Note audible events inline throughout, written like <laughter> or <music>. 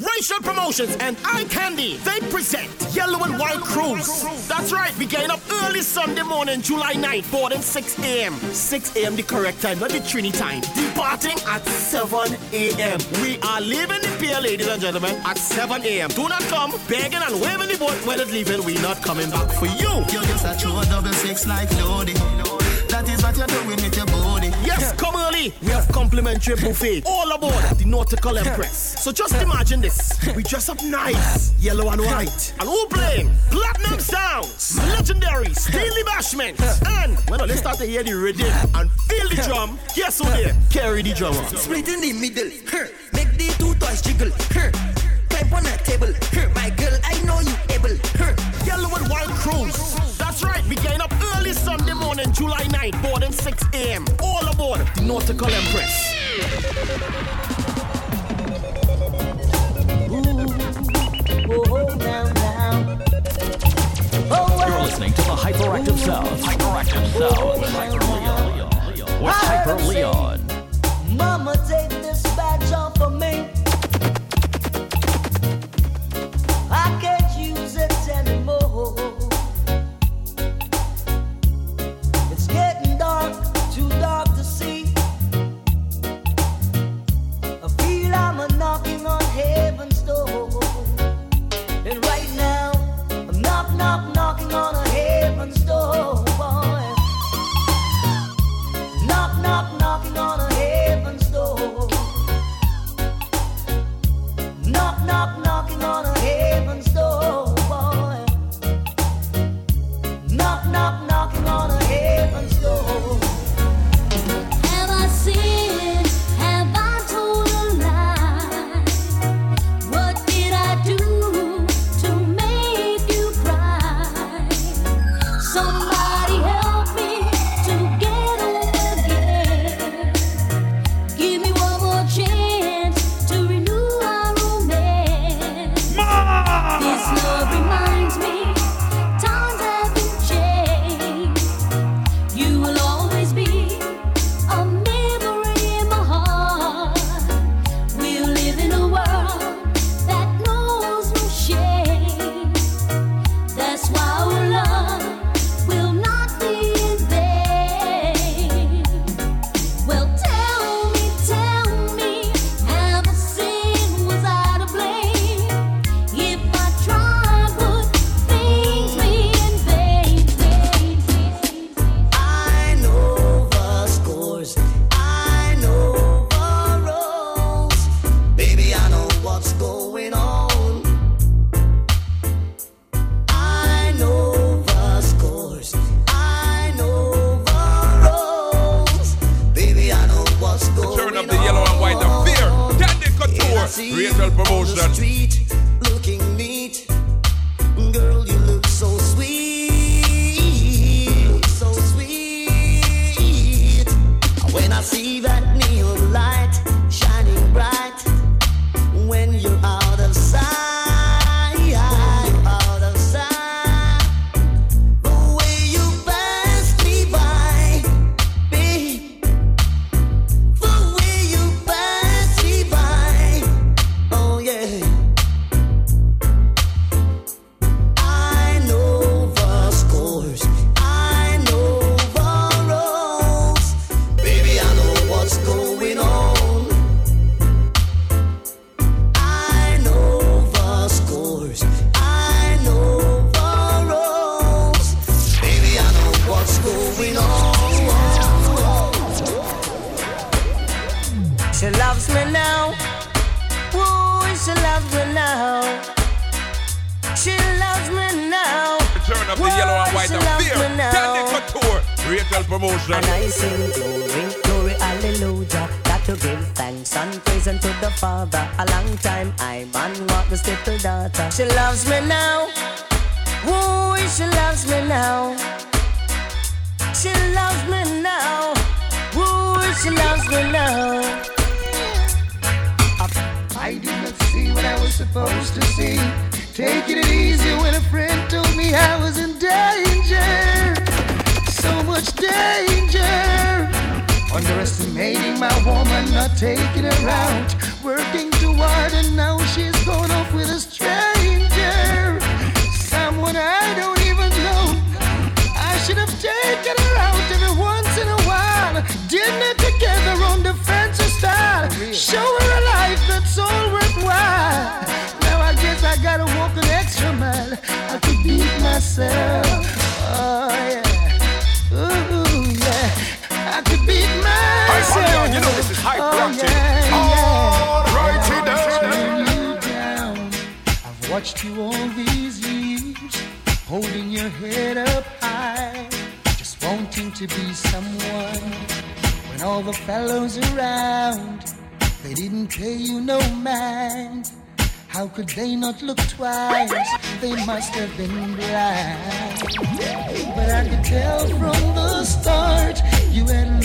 Rachel Promotions and Eye Candy, they present Yellow and White Cruise. That's right, we getting up early Sunday morning, July 9th, boarding 6 a.m. 6 a.m. the correct time, not the Trini time. Departing at 7 a.m. We are leaving the pier, ladies and gentlemen, at 7 a.m. Do not come begging and waving the boat when it's leaving. We're not coming back for you. You just a true double six like loading. That is what you're doing with your body. Yes, come early. We have complimentary buffet <laughs> all aboard the Nautical Empress. So just imagine this. We dress up nice, yellow and white. And who playing? Platinum Sounds, Legendary, Steely Bashment. And when let's start to hear the rhythm and feel the drum, guess who there? Carry the drummer. Split in the middle, make the two toys jiggle. Climb on a table, my girl, I know you able. Yellow and white cruise. That's right, we getting up early Sunday morning, July 9th, boarding 6 a.m. All aboard the Nautical Empress. Oh, You're listening to the Hyperactive Sound. Hyperactive Sound with Hyper Leon. With Hyper Leon. Mama, take this badge off of me.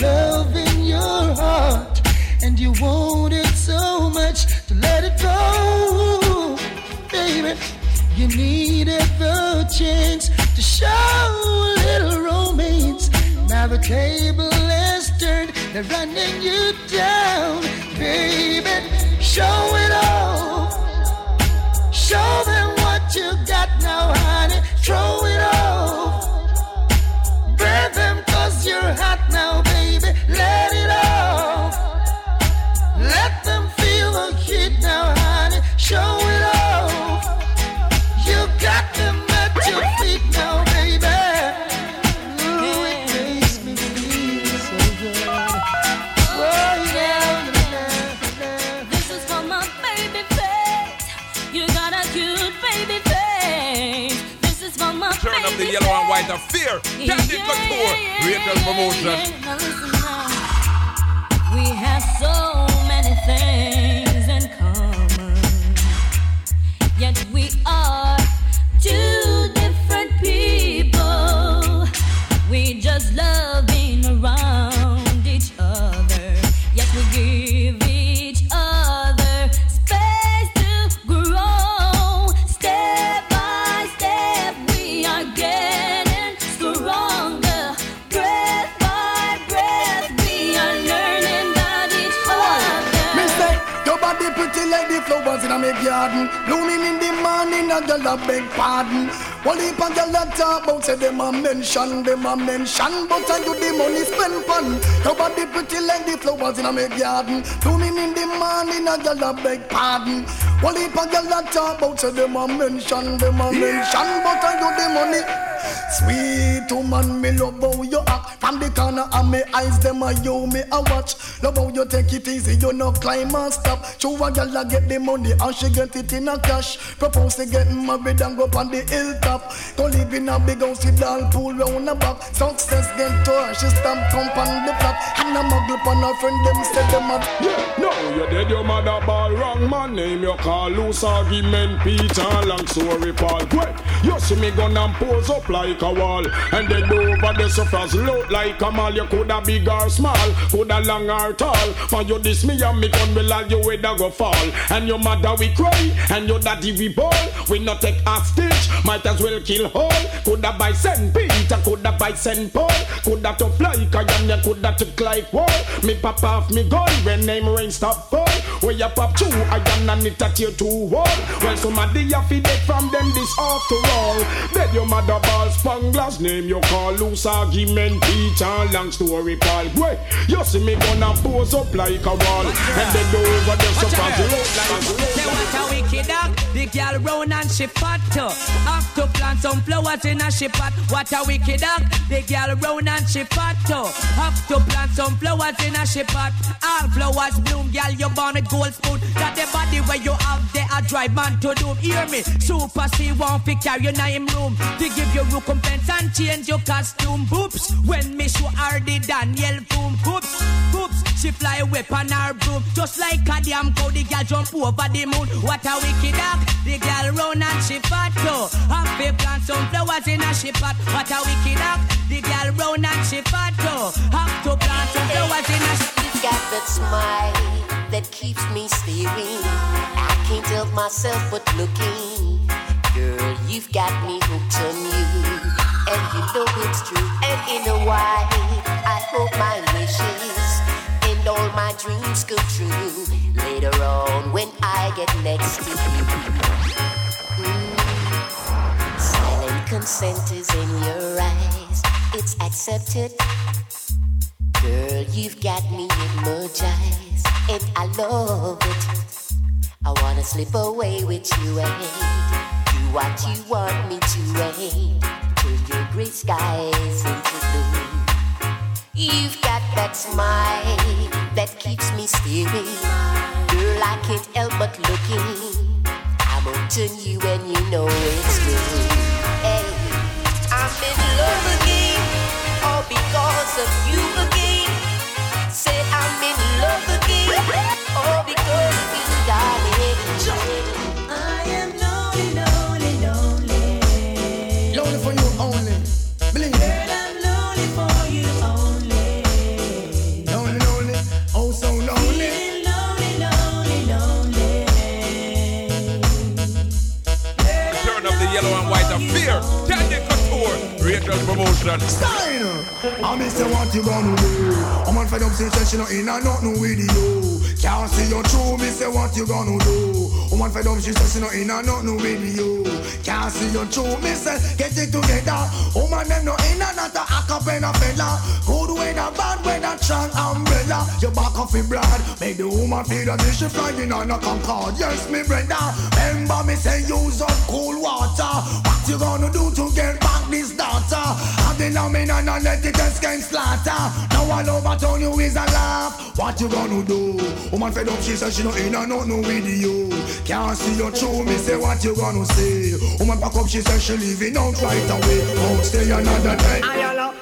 Love in your heart, and you want it so much to let it go, baby. You needed the chance to show a little romance. Now the table has turned, they're running you down, baby. Show it all. Show them what you got now, honey. Throw it off. Burn them cause you're hot. Let it off. Let them feel the heat now, honey. Show it off. You got them at your feet now, baby. Ooh, it makes me feel so good. Oh, yeah, yeah, yeah. This is for my baby face. You got a cute baby face. This is for my Turn up the yellow and white of fear. Candy Couture. Rachel Promotion. Yet we are garden. Blooming in the morning, a girl a beg pardon. One heap a girl a talk about say them a mention, them a mention. But I you the money spend pon Your body pretty like the flowers in a me garden. Blooming in the morning, a girl a beg pardon. One heap a girl a talk about say them a mention, them a mention. But I you the money. Sweet woman, me love how you act. From the corner of me eyes, them a you me a watch. Love how you take it easy, you no climb and stop. Show a girl a get the money and she get it in a cash. Propose to get married and go up on the hilltop. Go live in a big house with all pool round the back Success get to her, she stamp thump on the flap And a muggle on her friend, them say them a Yeah, no, you dead, your mother ball wrong. Man name you call loose argument Peter long story Paul. Wait, you see me gonna pose up like a wall. And then over the surface look like a mall. You coulda big or small, coulda long or tall. For you this me and me gun will all you weather go fall. And your mother we cry, and your daddy we ball We not take hostage, might as well kill all Coulda buy Saint Peter, coulda buy Saint Paul. Coulda tough like a yam, coulda took like wall. Me pop off me gun when name rain stop fall. Where you pop two, I am and it at your two wall. Well somebody a fi dead from them this after all. Dead your mother ball spanglers name you call loose argument Peter long story Paul. Wait, you see me gonna pose up like a wall. And then over there so fast you look like Say what a wicked dog, the girl round and she fat too. Have to plant some flowers in a she pot. What a wicked dog, the girl round and she fat too. Have to plant some flowers in a she pot. All flowers bloom, girl, you born with gold spoon. Got the body where you have there a drive man to doom. Hear me, super C won't pick carry you in him room. To give you recompense and change your costume. Boops, when me show her the Daniel boom. Boops, boops, she fly away on her broom. Just like a damn cow, the girl jump over the moon. What a wicked dog, the girl round and she fat too. Happy plant some flowers in a she pot. What a wicked dog, the girl round and she fat too. Have to plant some flowers in a she You've got that smile that keeps me staring. I can't help myself but looking. Girl, you've got me hooked on you. And you know it's true. And in a while, I hope my wishes and all my dreams come true. Later on, when I get next to you. Mm. Silent consent is in your eyes. It's accepted. Girl, you've got me hypnotized, and I love it. I wanna slip away with you and do what you want me to. And turn your gray skies into blue. You've got that smile that keeps me staring. Girl, I can't help but looking. I'm on to you and you know it's true. Hey, I'm in love again, all because of you again. Say I'm in love again, all because of you, darling. Rachel Promotion. Style. I miss say what you gonna do. I'm on fed up since she not in and nothing with you. Can't see you through. Me say what you gonna do. On fed up she says she not in and nothing with you. Can't see you through. Me say get it together. Woman them no in and not a acapella fella. Good weather, bad weather, strong umbrella. You back off in blood. Make the woman feel that she flying on a Concorde. Yes, me brother. Remember me say use up cool water. What you gonna do to get back this daughter? The and not let it escape slaughter. Now all over town you is a laugh. What you gonna do? Woman fed up, she says she not in and nothing with you. Can't see you through, me say what you gonna say. Woman pack up, she says she leaving out right away. Won't stay another day.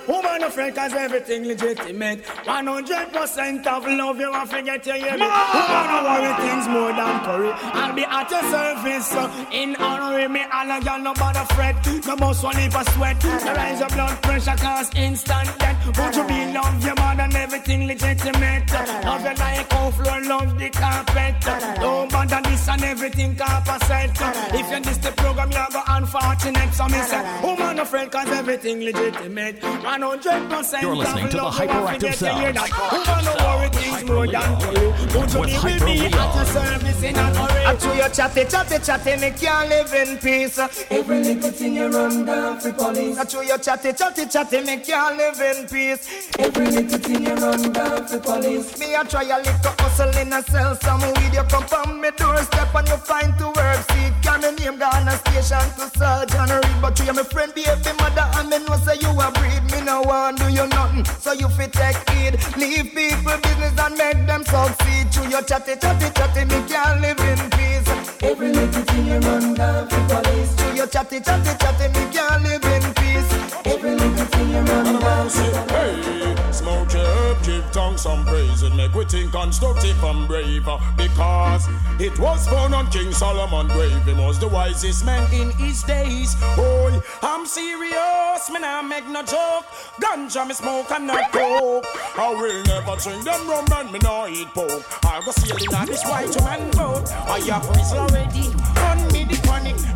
Woman afraid cause everything legitimate 100% of love you want forget you hear me. Woman don't worry things more than curry. I'll be at your service uh, in honor of me All a girl no bother fret. No boss one heap of sweat. The rise of blood pressure cause instant death. Would you be love your more than everything legitimate? Love you like how floor love the carpet. No bother this and everything composite If you miss the program you go unfortunate So me say woman afraid cause everything legitimate 100% You're listening to the hyperactive sound. Woman no worry things more than curry Would you With Hyper with me Leon. at your service in a hurry I to your chatty chatty chatty me can't live in peace Every little thing you run down for police I to your chatty chatty chatty me can't live in peace Every little thing you run down for police Me a try a little hustle in a sell some weed You come from me doorstep and you find to work seat Can me name gone a station to Sergeant Reed But you are my friend baby mother and me know say you a breed Me no want do you nothing so you fit take heed Leave people business and make them succeed. To your chatty chatty chatty me can't live in peace. Every little thing you run down for police. To your chatty chatty chatty me can't live in peace. Every little thing you run down for police Hey, smoke your herb, give tongue some praise and make we think constructive and brave. Because it was born on King Solomon grave. He was the wisest man in his days. Boy, I'm serious, man, I make no joke. Ganja me smoke and not coke. I will never drink them rum and me no eat pork. I go sailing on this white man boat. I have prison already, on me the chronic.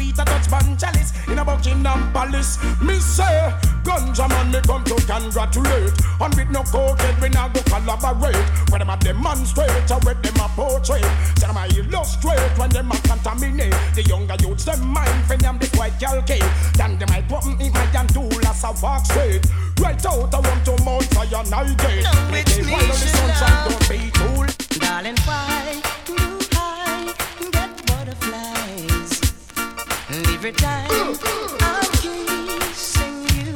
Peter touch bun chalice in a Buckingham Palace. Me say, ganja man, me come to congratulate. And with no cokehead, we not go collaborate. When them a demonstrate, or when them a portray. Say them a illustrate when them a contaminate. The younger youths, them mind when them the quite calculate. Then them might put in my and do less of walk straight. Right out, I want to Mount Zion, I get. Now it's the sunshine don't be too Darling, why every time I'm kissing you?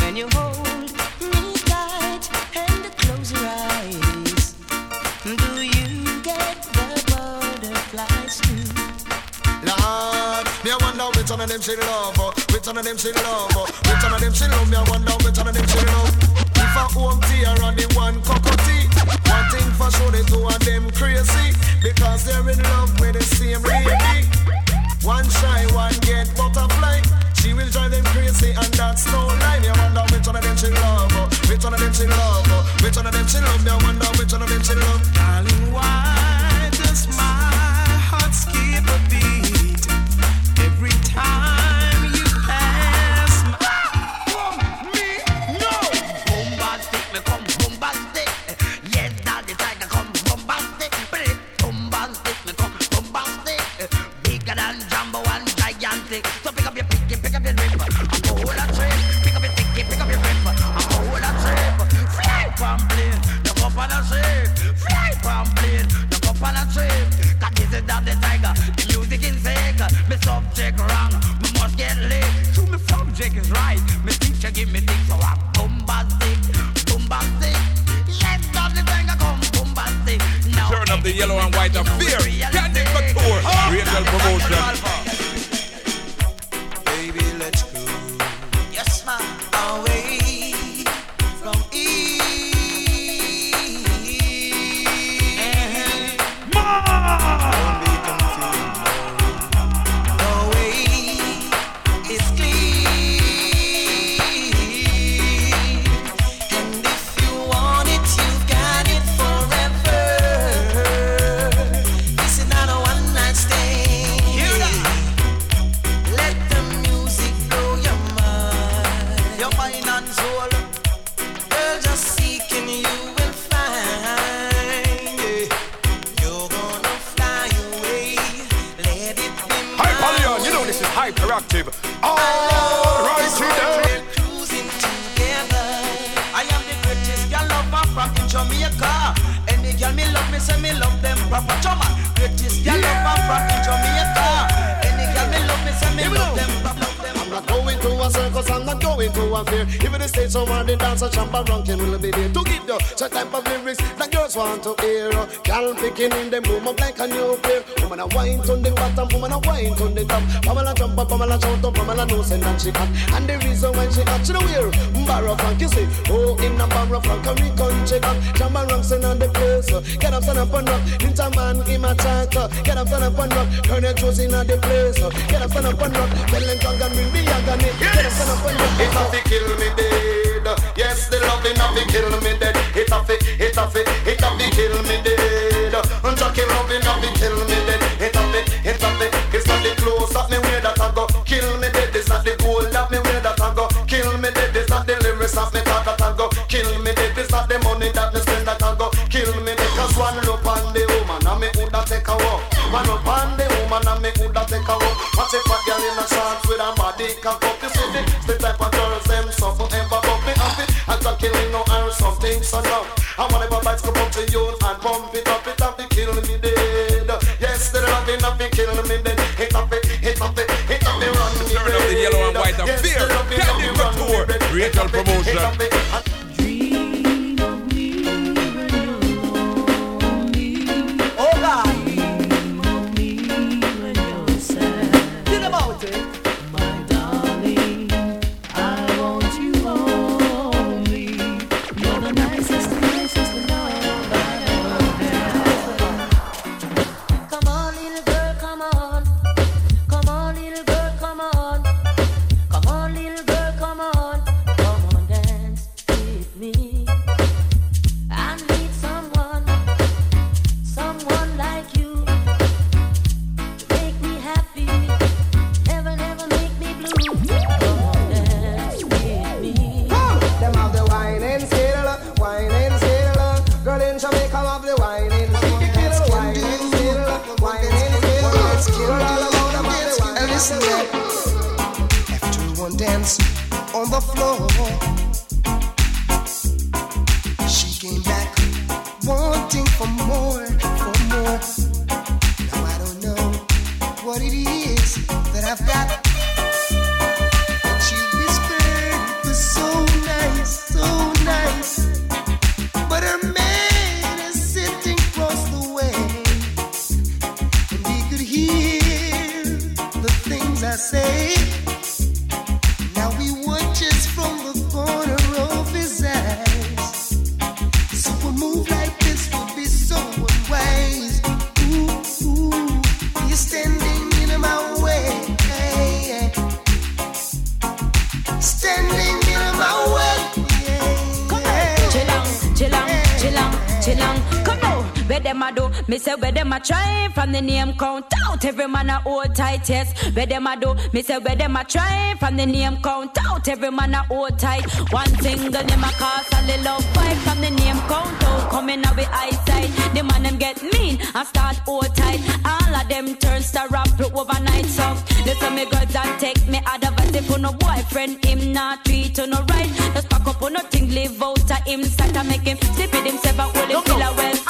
When you hold me tight and close your eyes, do you get the butterflies too? Lord, me I wonder which one of them she love. Which one of them she love, which one of them she love. Me I wonder which one of them she love. If I home tea and the one cockatoo, one thing for sure the two of them crazy because they're in love with the same lady. One shy, one get butterfly. She will drive them crazy and that's no lie. Me I wonder which one of them she love, which one of them she love, which one of them she love. Me I wonder she hot. And the reason why she hot, she know wear Barra Frank, you see. Oh, in a Barra Frank, and we country back. Jamba ranks in on the place. Uh. Get up, stand up and rock. Interman, in my chat. Uh. Get up, stand up and rock. Colonel Josey in the place. Uh. Get up, stand up and rock. Tell them drunk and ring the agony. Get up, stand up and rock. It have to kill me dead. Yes, the loving have to kill me dead. And me woulda take a walk. Watch it, fat girl in a shorts with a body cock up. You see the, the type of girls them suffer ever but me happy. And a killing no or something so now. I want to bites come up to you and pump it up. It have to kill me dead. Yes, the loving have to kill me dead. It have to, it have to, it have to run me Turn up the yellow and white of fear. Candy Couture. Rachel Promotion. Name count out. Every man a hold tight, yes. Where them a do? Me say where them a try from the name count out. Every man a hold tight. One single them a cause a little love fight from the name count out. Coming out with eyesight. The man them get mean and start hold tight. All of them turns to rap overnight. So listen me girls and take me advice. If you no boyfriend, him not treat you no right. Just pack up on nothing, live out to him. Start to make him sleep with himself and hold him feel well.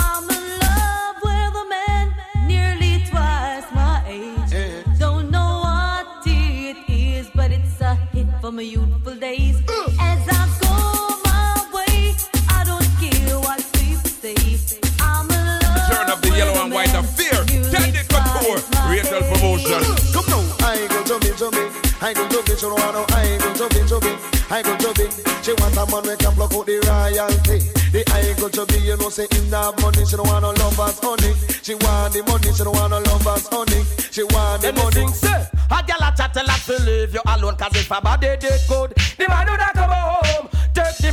So I go to me, to me. I go to me. She want a man we can block out the royalty. The I go to be, you know, say in that money. She don't want no lovers, honey. She want the money, she don't want no lovers, honey. She want the money. Anything say, a gal a chat tell her to leave you alone Cause if her body did good, the man would have come the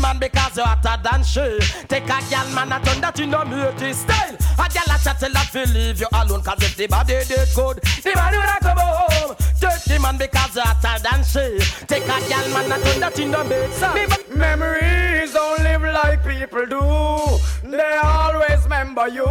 man because you're hotter than she. Take a gal man a turn that in a matey style. A gal a chat tell her to leave you alone Cause if the body did good, the man would have come home. Take the man because you're hotter than she. Take a gal man a turn that in a matey style. Memories don't live like people do. They always remember you,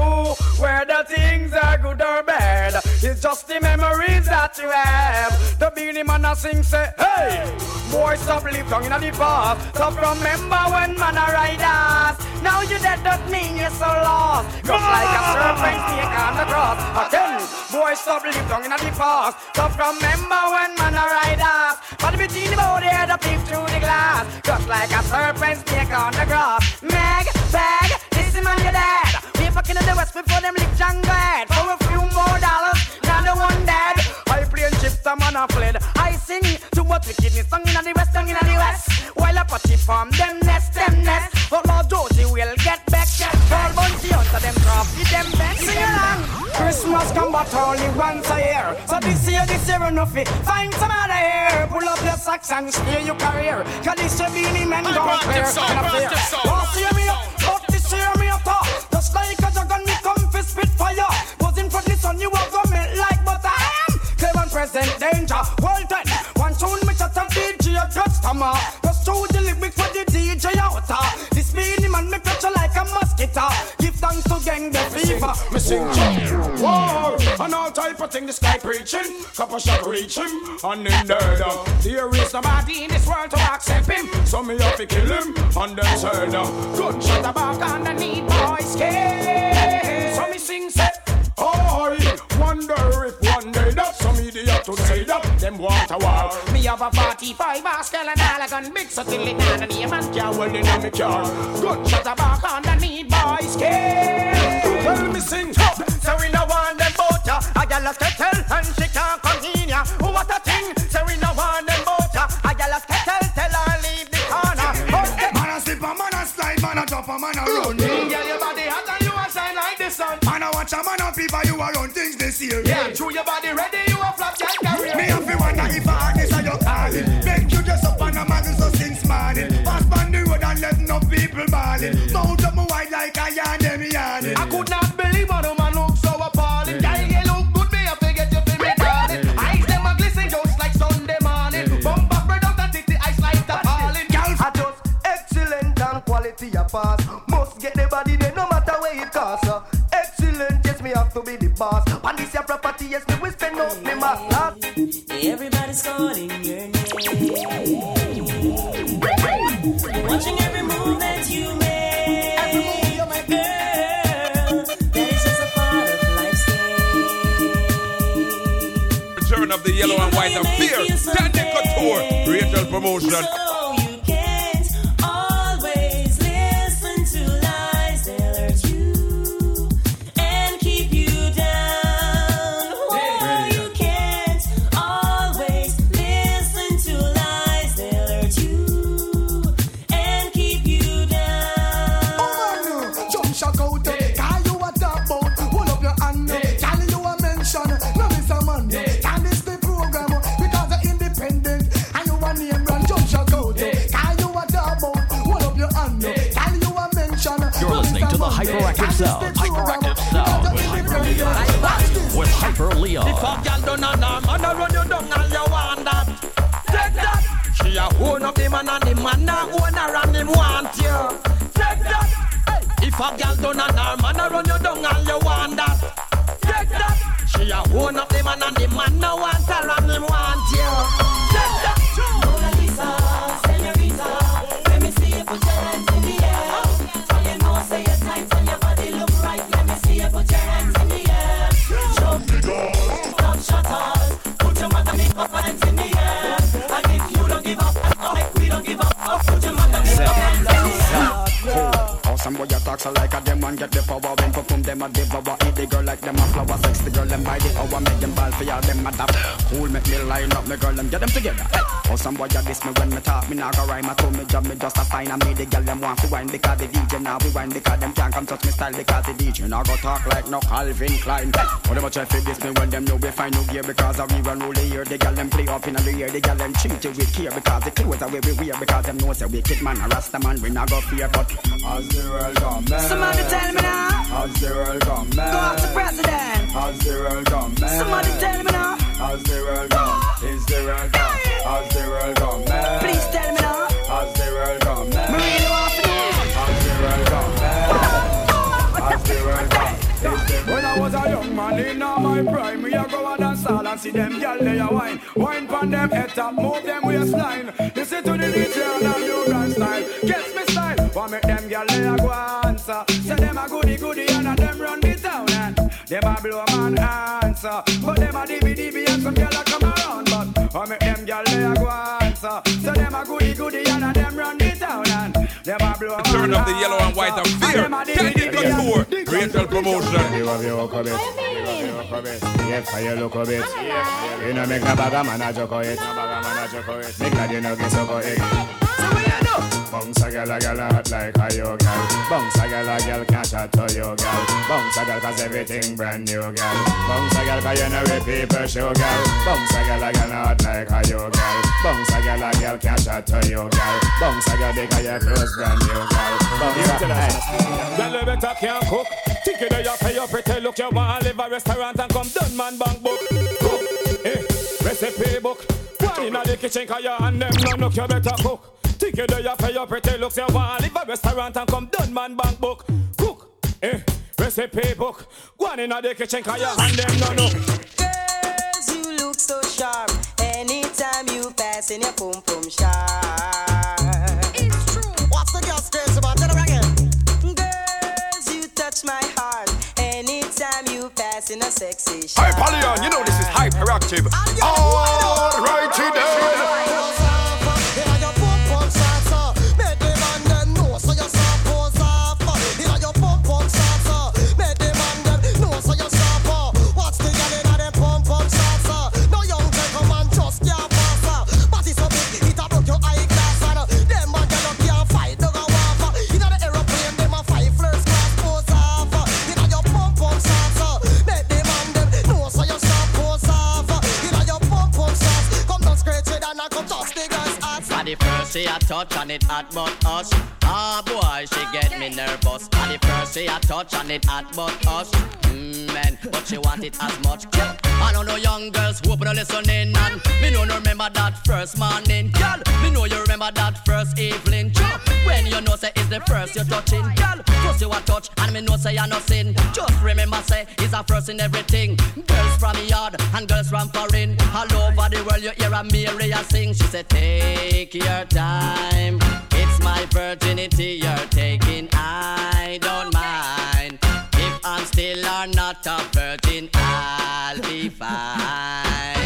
whether things are good or bad. It's just the memories that you have. The Beenie Man a sing say, hey, boy stop live down in the past. Stop remember when man a ride us. Now you dead don't mean you're so lost. Just like a serpent snake on the cross. Again, boy stop live down in the past. Stop remember when man a ride us. But the body the peep through the glass. Just like a serpent snake on the grass. Meg, bag, this is man your dad. We fucking in the west before them lick jungle head. For a few more dollars, a man a fled. I sing too much wickedness, song in the west, song in the west. While a party farm, them nest, them nest. But Lord Josie will get back. All bounty hunter, them crafty, them best. Sing along. Christmas come but only once a year. So this year, this year enough it. Find some other here. Pull up your socks and steer your career. Cause this year Beenie Man don't clear. Last year me up, but this year me up. Just like present danger. Well then, one tune me shut up DJ a customer. Just through the lyrics for the DJ out. This Beenie Man me you like a mosquito. Give thanks to gang the fever. Me sing war and all type of thing. The sky preaching, couple shot reaching, and in there. There is nobody in this world to accept him, so me have to kill him and then turn down. Gunshot a back and I need boys care. So me sing oh, I wonder if one day that some idiot to say that them want a war. Me have a 45 Oscar and all a gun big so till it not a name and Yeah, well in a me car. Gunshot a back and I need boys care. Tell me sing. So we no want them both ya. A gal a skettle and she can't come in ya. What a thing. So we no want them both ya. A gal a skettle tell her leave the corner. Man a slip a man a slide, man a drop a man a run. Mm, Girl, your body hot and you a shine like the sun. Man a watch a man a people, you a run things this year. Yeah, true your body ready, road and let no people balling. Mount up my white like a yarn, them yarning. I could not believe what a man look so appalling. Girl, you look good, me I forget you feel me darling. Eyes them a glisten just like Sunday morning. Bump up spread out the titty, eyes like the falling. Girl, I just excellent and quality a pass. Must get the body there no matter where it costs. Uh. Excellent, yes me have to be the boss. And this your property, yes me will spend out me mass. Everybody's calling your name. Yellow and white affair. Candy Couture. Rachel Promotion. Man and the man a own her and him want you. Take that. Hey. If a girl done a norm and a run you down and you want that. Take that. She a own up the man and the man a want get the power when perform them a devour. Eat the girl like them a flower. Sex the girl them by the hour. Make them ball for y'all them a dap. Cool make me line up me girl them get them together. Hey. Oh some boy a diss me when me talk. Me nah go rhyme. I told me job me just a fine. And me the girl them want to wine because the DJ now we wine because them can't come touch me style because the DJ now go talk like no Calvin Klein. Them a try to diss me when them know we find no gear because I we run rule the year. The girl them play up in the year. The girl them treat you with care because the clothes are way we wear because them know say wicked man a rasta man we not go fear but as the world come man. Somebody tell me now. As the world come man. Go out to president. As the world come man. Somebody tell me now. As the world come. Is the world come. As the world come man. Please tell me now. As the world come man. Me really want to know. As the world come man. As the world come. When I was a young man in all my prime, me a go and dance all and see them gyal they a wine, wine pon them head top, move them waistline. Listen to the DJ blow answer. But them a dibby dibby and some gyal a come around, but I make them gyal they a go answer. Say them a goody goody and a them run the town and them a blow man Turn up the yellow and white and fear. Candy Couture. Rachel Promotion. You have your cup it. You have your cup it. Yes, I look a bit. You know, make a bag of man a joke of it. Make that you know get so go it. Bounce a gal a gal a hot like a yo gal. Bounce a gal a gal can't chat to yo gal. Bounce a gal cause everything brand new gal. Bounce a gal cause you know we people show gal. Bounce a gal a gal a hot like a yo gal. Bounce a gal a gal can't chat to yo gal. Bounce a gal because your clothes brand new gal. Bounce a hey. Girl, you better cook. Think you know you pay your pretty look. You want to live a restaurant and come done man bank book. Cook, eh, recipe book. One in the kitchen, cause you and them no look. You better cook. Think you know you pay your pretty looks. You want to live a restaurant and come done man bank book. Cook, eh, recipe book. One in the kitchen, cause you and them no look. Girls, you look so sharp. Anytime you pass in your pum pum sharp. It's true. What's the girl straight about? Tell her again. Girls, you touch my heart. Anytime you pass in a sexy Hi, sharp. Pallion, you know this is hyperactive. All right, today. She a touch and it hot but us. Ah boy, she get me nervous. And the first she a touch and it hot but us. Mm, man, but she want it as much. Yeah. I don't know young girls who no listening and me no no remember that first morning, girl. Me know you remember that first evening, Joe. When you know say it's the first you're touching, girl. First you a touch and me know say you're nothing. Just remember say it's a first in everything. Girls from the yard and girls from foreign, all over the world you hear a Mary sing. She said take your time. It's my virginity you're taking. I don't mind if I'm still or not a virgin. I'll be fine.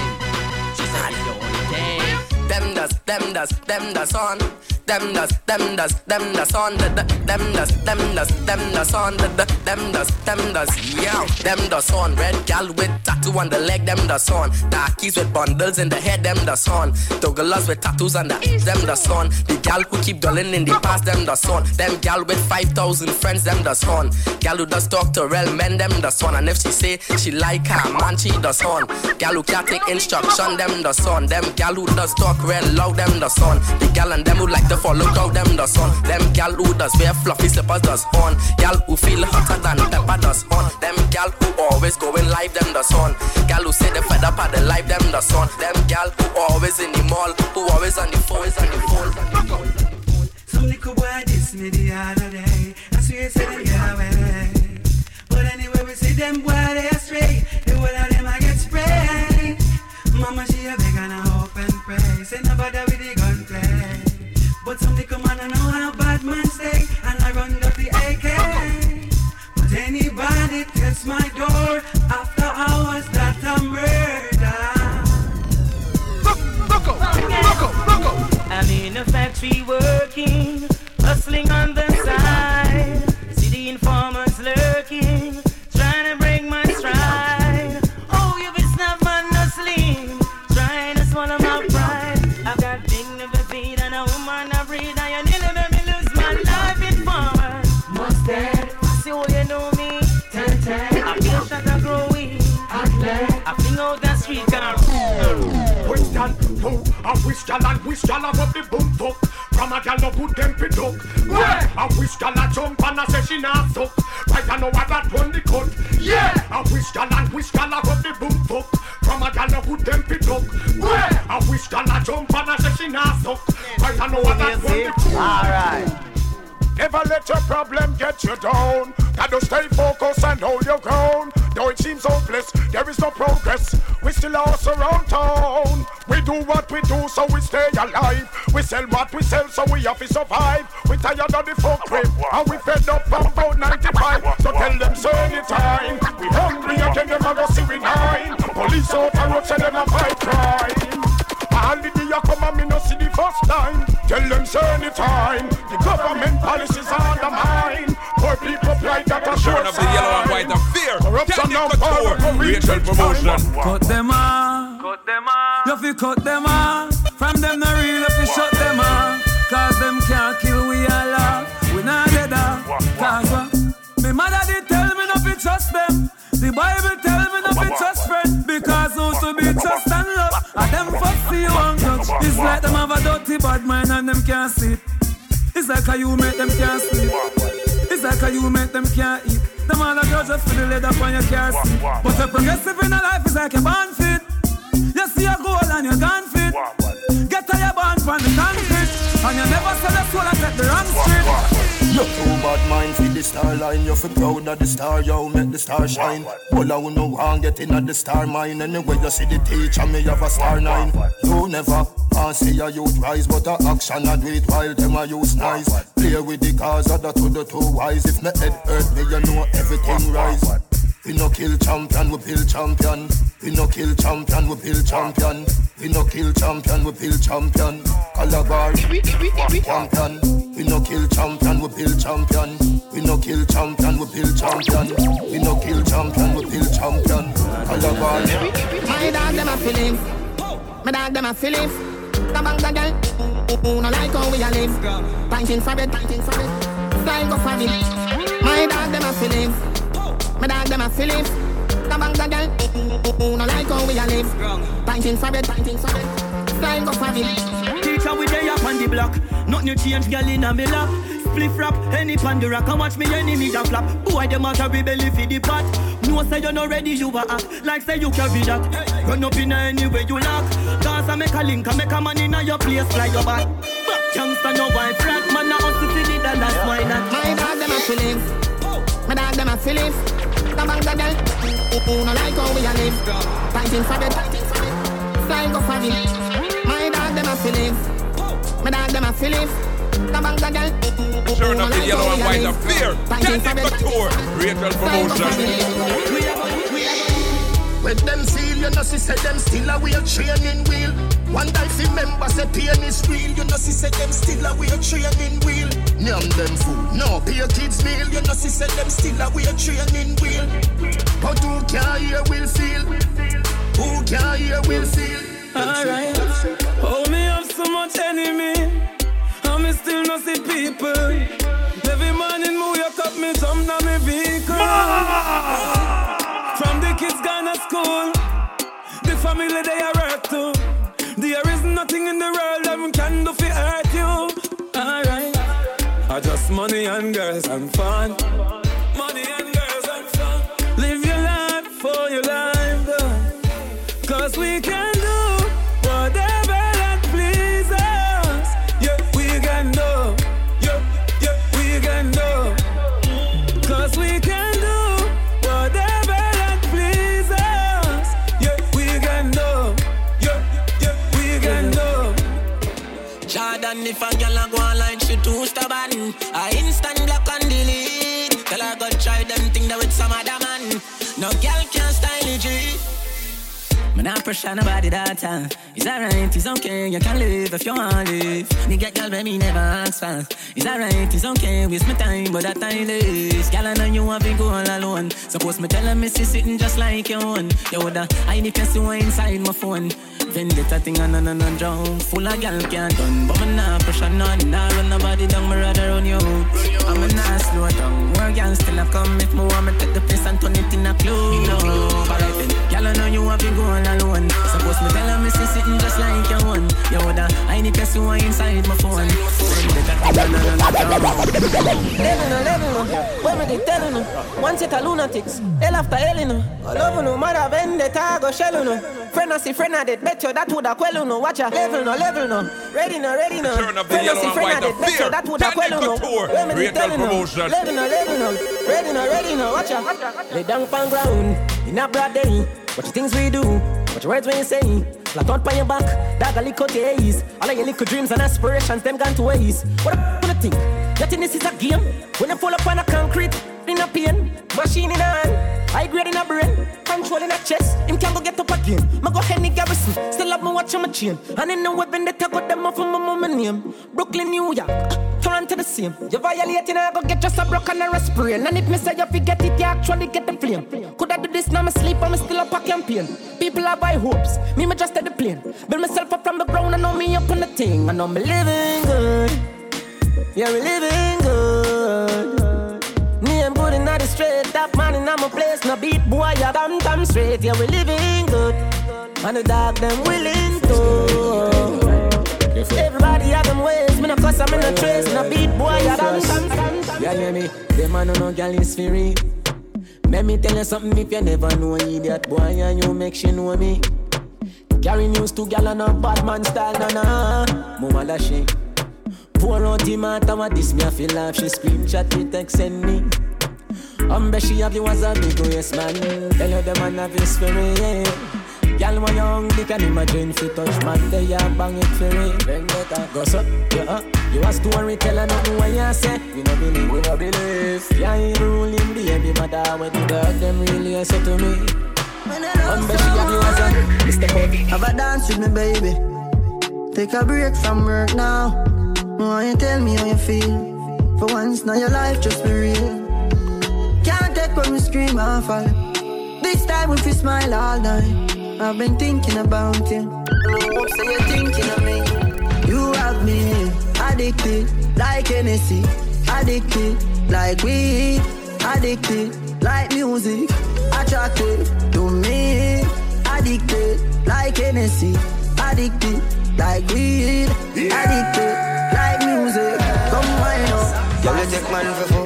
She said it don't take. Them does, them does, them does on. Them does, them does, them does on. The, the, them does, them does, them does on. The, the, them does, them does, yeah. Them does on. Red gal with tattoo on the leg, them does on. Darkies with bundles in the head, them does on. Togglers with tattoos on the them does on. The gal who keep dulling in the past, them does on. Them gal with 5,000 friends, them does on. Gal who does talk to real men, them does on. And if she say she like her man, she does on. Gal who can't take instruction, them does on. Them gal who does talk real loud, them does on. The gal and them who like to follow crowd, them does on. Them gal who does wear fluffy slippers, does on. Gal who feel hotter than pepper, does on. Them gal who always going live, them does on. Gal who say they fed up at the life, them does on. Them gal who always in the mall, who always on the phone, on the phone. Some little boy diss me the other day. I swear say them get away. But anyway, we see them boy they astray. The whole of them I get sprayed. Mama she a But some little man I know how bad man stay, and I run up the AK. But anybody test my door after hours that a murder. I'm in a factory working, hustling on the I wish gal and wish gal about the boom fuck. From a gal no good them fi duck. Yeah. I wish gal a jump and a say she nah suck. Right I know what that run the cut. Yeah. I wish gal and wish gal about the boom fuck. From a gal no good them fi duck. Yeah. I wish gal a jump and a say she nah suck. Right I know what that run the cut. Alright. Never let your problem get you down. Gotta stay focused and hold your ground. Though it seems hopeless, there is no progress. We still are around town. We do what we do, so we stay alive. We sell what we sell, so we have to survive. We tired of the fuck crib, and we fed up about 95. So tell them so anytime. We hungry again, them a go see we nine. Police out and road, say them a fight crime. Holiday you come and me no see the first time. Tell them say anytime. The government policies undermine. Poor people pride that a Showing up the yellow and white of fear. Corruption Candy and Couture, power. Rachel Promotion. Cut them off. Cut them off. You fi cut them off. From them no real, you fi shut them off. Cause them can't kill we all off. We not dead off. Cause what? Me mother did tell me not to trust them. The Bible tell me not to trust friend. Because who to be trust and love. You and touch. It's like them have a dirty bad mind and them can't see. It's like how you make them can't sleep. It's like how you make them can't eat. Them all a girls just for the leather on your car seat. But a progressive in a life is like a born fit. You see a goal and you're gone fit. Get to your born from the concrete. And you never sell a soul and take the wrong street. Bad mind for the star line. You feel proud of the star, yo, make the star shine. All I will know want get in at the star mine. Anyway, you see the teacher, me have a star nine. You never want see a youth rise, but a action I do it while them a use nice. Play with the cars, other to the two wise. If me head hurt me, you know everything rise. We no kill champion, we build champion. We no kill champion, we build champion. We no kill champion, we build champion. Calabar, champion. We no kill champion, we build champion. We no kill champion, we build champion. We no kill champion, we build champion. Calabar. My dog them a feeling. My dog them a feeling. The bang the girl. Who no like how we a live. Pinting for it, pinting for it. Style go for me. My dog them a feeling. My dog them a feeling. The bang the girl. Who no like how we a live. Pinting for it, pinting for it. Style go for me. Teacher we day up on the block. Nothing you change, girl in a me lap. Spliff rap, any pan the rock, and watch me enemy da flap. Boy, them a carry belly for the pot. No say you're not ready, you a act like say you can carry that. Run up in any way you lock. Cause I make a link, I make a man in a your place, fly your back. Youngster, no wife, flat man, I hustle for the dollars, why not? My dog them a feeling. My dog them a feeling. The bang the girl. Who no like how we a live. Pinting for it, pinting for it. Style go for me. My dog them a feeling. My dog them a feeling. The bang girl. Showing up the yellow and white of fear. Candy Couture, Rachel Promotion. When them feel, you know, see, say them still a way training wheel. One day, if remember, say pain is real. You know, see, say them still a way training wheel. Name them food, no pay your kids meal. You know, see, say them still a way training wheel. But who can hear will feel? Who can hear will feel? Alright. Oh, me have so much enemy. And me still no see people. Every morning, me wake up, me jump down me vehicle. From the kids gone to school. The family they are hurt too. There is nothing in the world that can do for hurt you. Alright. I just money and girls and fun. Money and girls and fun. Live your life for your life. Cause we can Man, I pressure nobody that time. It's alright, it's okay, you can live if you want to live. Me get girl, baby, never ask for. It's alright, it's okay, waste my time, but that time is. Girl, I know you want to go all alone. Suppose me tell me see sitting just like you own. You woulda hide if you see one inside my phone. Then Vendetta thing and on and on drown. Full of girl can't done, but me nah pressure none. Nah run nobody down, me rather run you out. I'm a nah slow down. More girl still I come if me want me take the place and turn it in a. Alright then, girl, I know you have been going alone. Suppose me tell her me see sitting just like your one. You woulda, I need to you are inside my phone. Living no, when me they telling no One set of lunatics, hell after hell no I love no, mother vendetta go shell no Friend see friend I did bet you that woulda quell no Watch ya, level no, level no Ready no, ready no Turn up the Friend see friend I did bet you that woulda quell no When me they telling no Level no, level no Ready no, ready no, watch ya Lay down pan ground, in a broad day Watch the things we do, watch the words when you say. Flat out by your back, dog a out your All of your little dreams and aspirations, them gone to waste. What up, wanna think? That thing this is a game. When you fall up on a concrete, in a pain. Machine in a hand, high grade in a brain Control in a chest, him can't go get up again. Ma go Henny Garrison, still have my watch my chain. And in the weapon they got them off of my mama name. Brooklyn, New York, Toronto the same. You violating, I go get just a broken or a sprain And if me say you forget it, you actually get the flame. Could I do this now, me sleep, I'm still up a campaign. People are by hopes, me me just at the plane. Build myself up from the ground, I know me up on the thing. I know me living good. Yeah, we living good. Straight, top man in my place. No beat boy, yeah, damn, damn straight. Yeah, we living good. And the dog them willing to. Everybody have them ways. Me no cuss, I'm in no trace. No beat boy, damn, damn, damn, damn. Yeah, hear me? Them man no no girl is free. Let me tell you something if you never know idiot boy and you make she know me. Carry news to gal and a bad man style, na na. Mama she. Pour out the matter what this me I feel like She scream chat me text send me. Um, bet she have you as a big waist man. Tell you the man have his spirit. Yeah. Girl, when you hungry, can imagine fi touch man. They ya bang it for it. Then get up, go so, yeah. Uh. You a story teller, nothing what you say. We no believe, we no believe. Yeah, you ruling baby mother when the dog them really say to me. Um, bet she have you as a Mr. Bobby. Have a dance with me, baby. Take a break from work now. Why you tell me how you feel? For once, now your life just be real. Can't take when we scream and fall. This time if you smile all night. I've been thinking about you. Hope say you're thinking of me. You have me addicted like Hennessy. Addicted like weed. Addicted like music. Attracted to me. Addicted like Hennessy. Addicted like weed. Addicted like music. Come wind up. Girl, you take man for.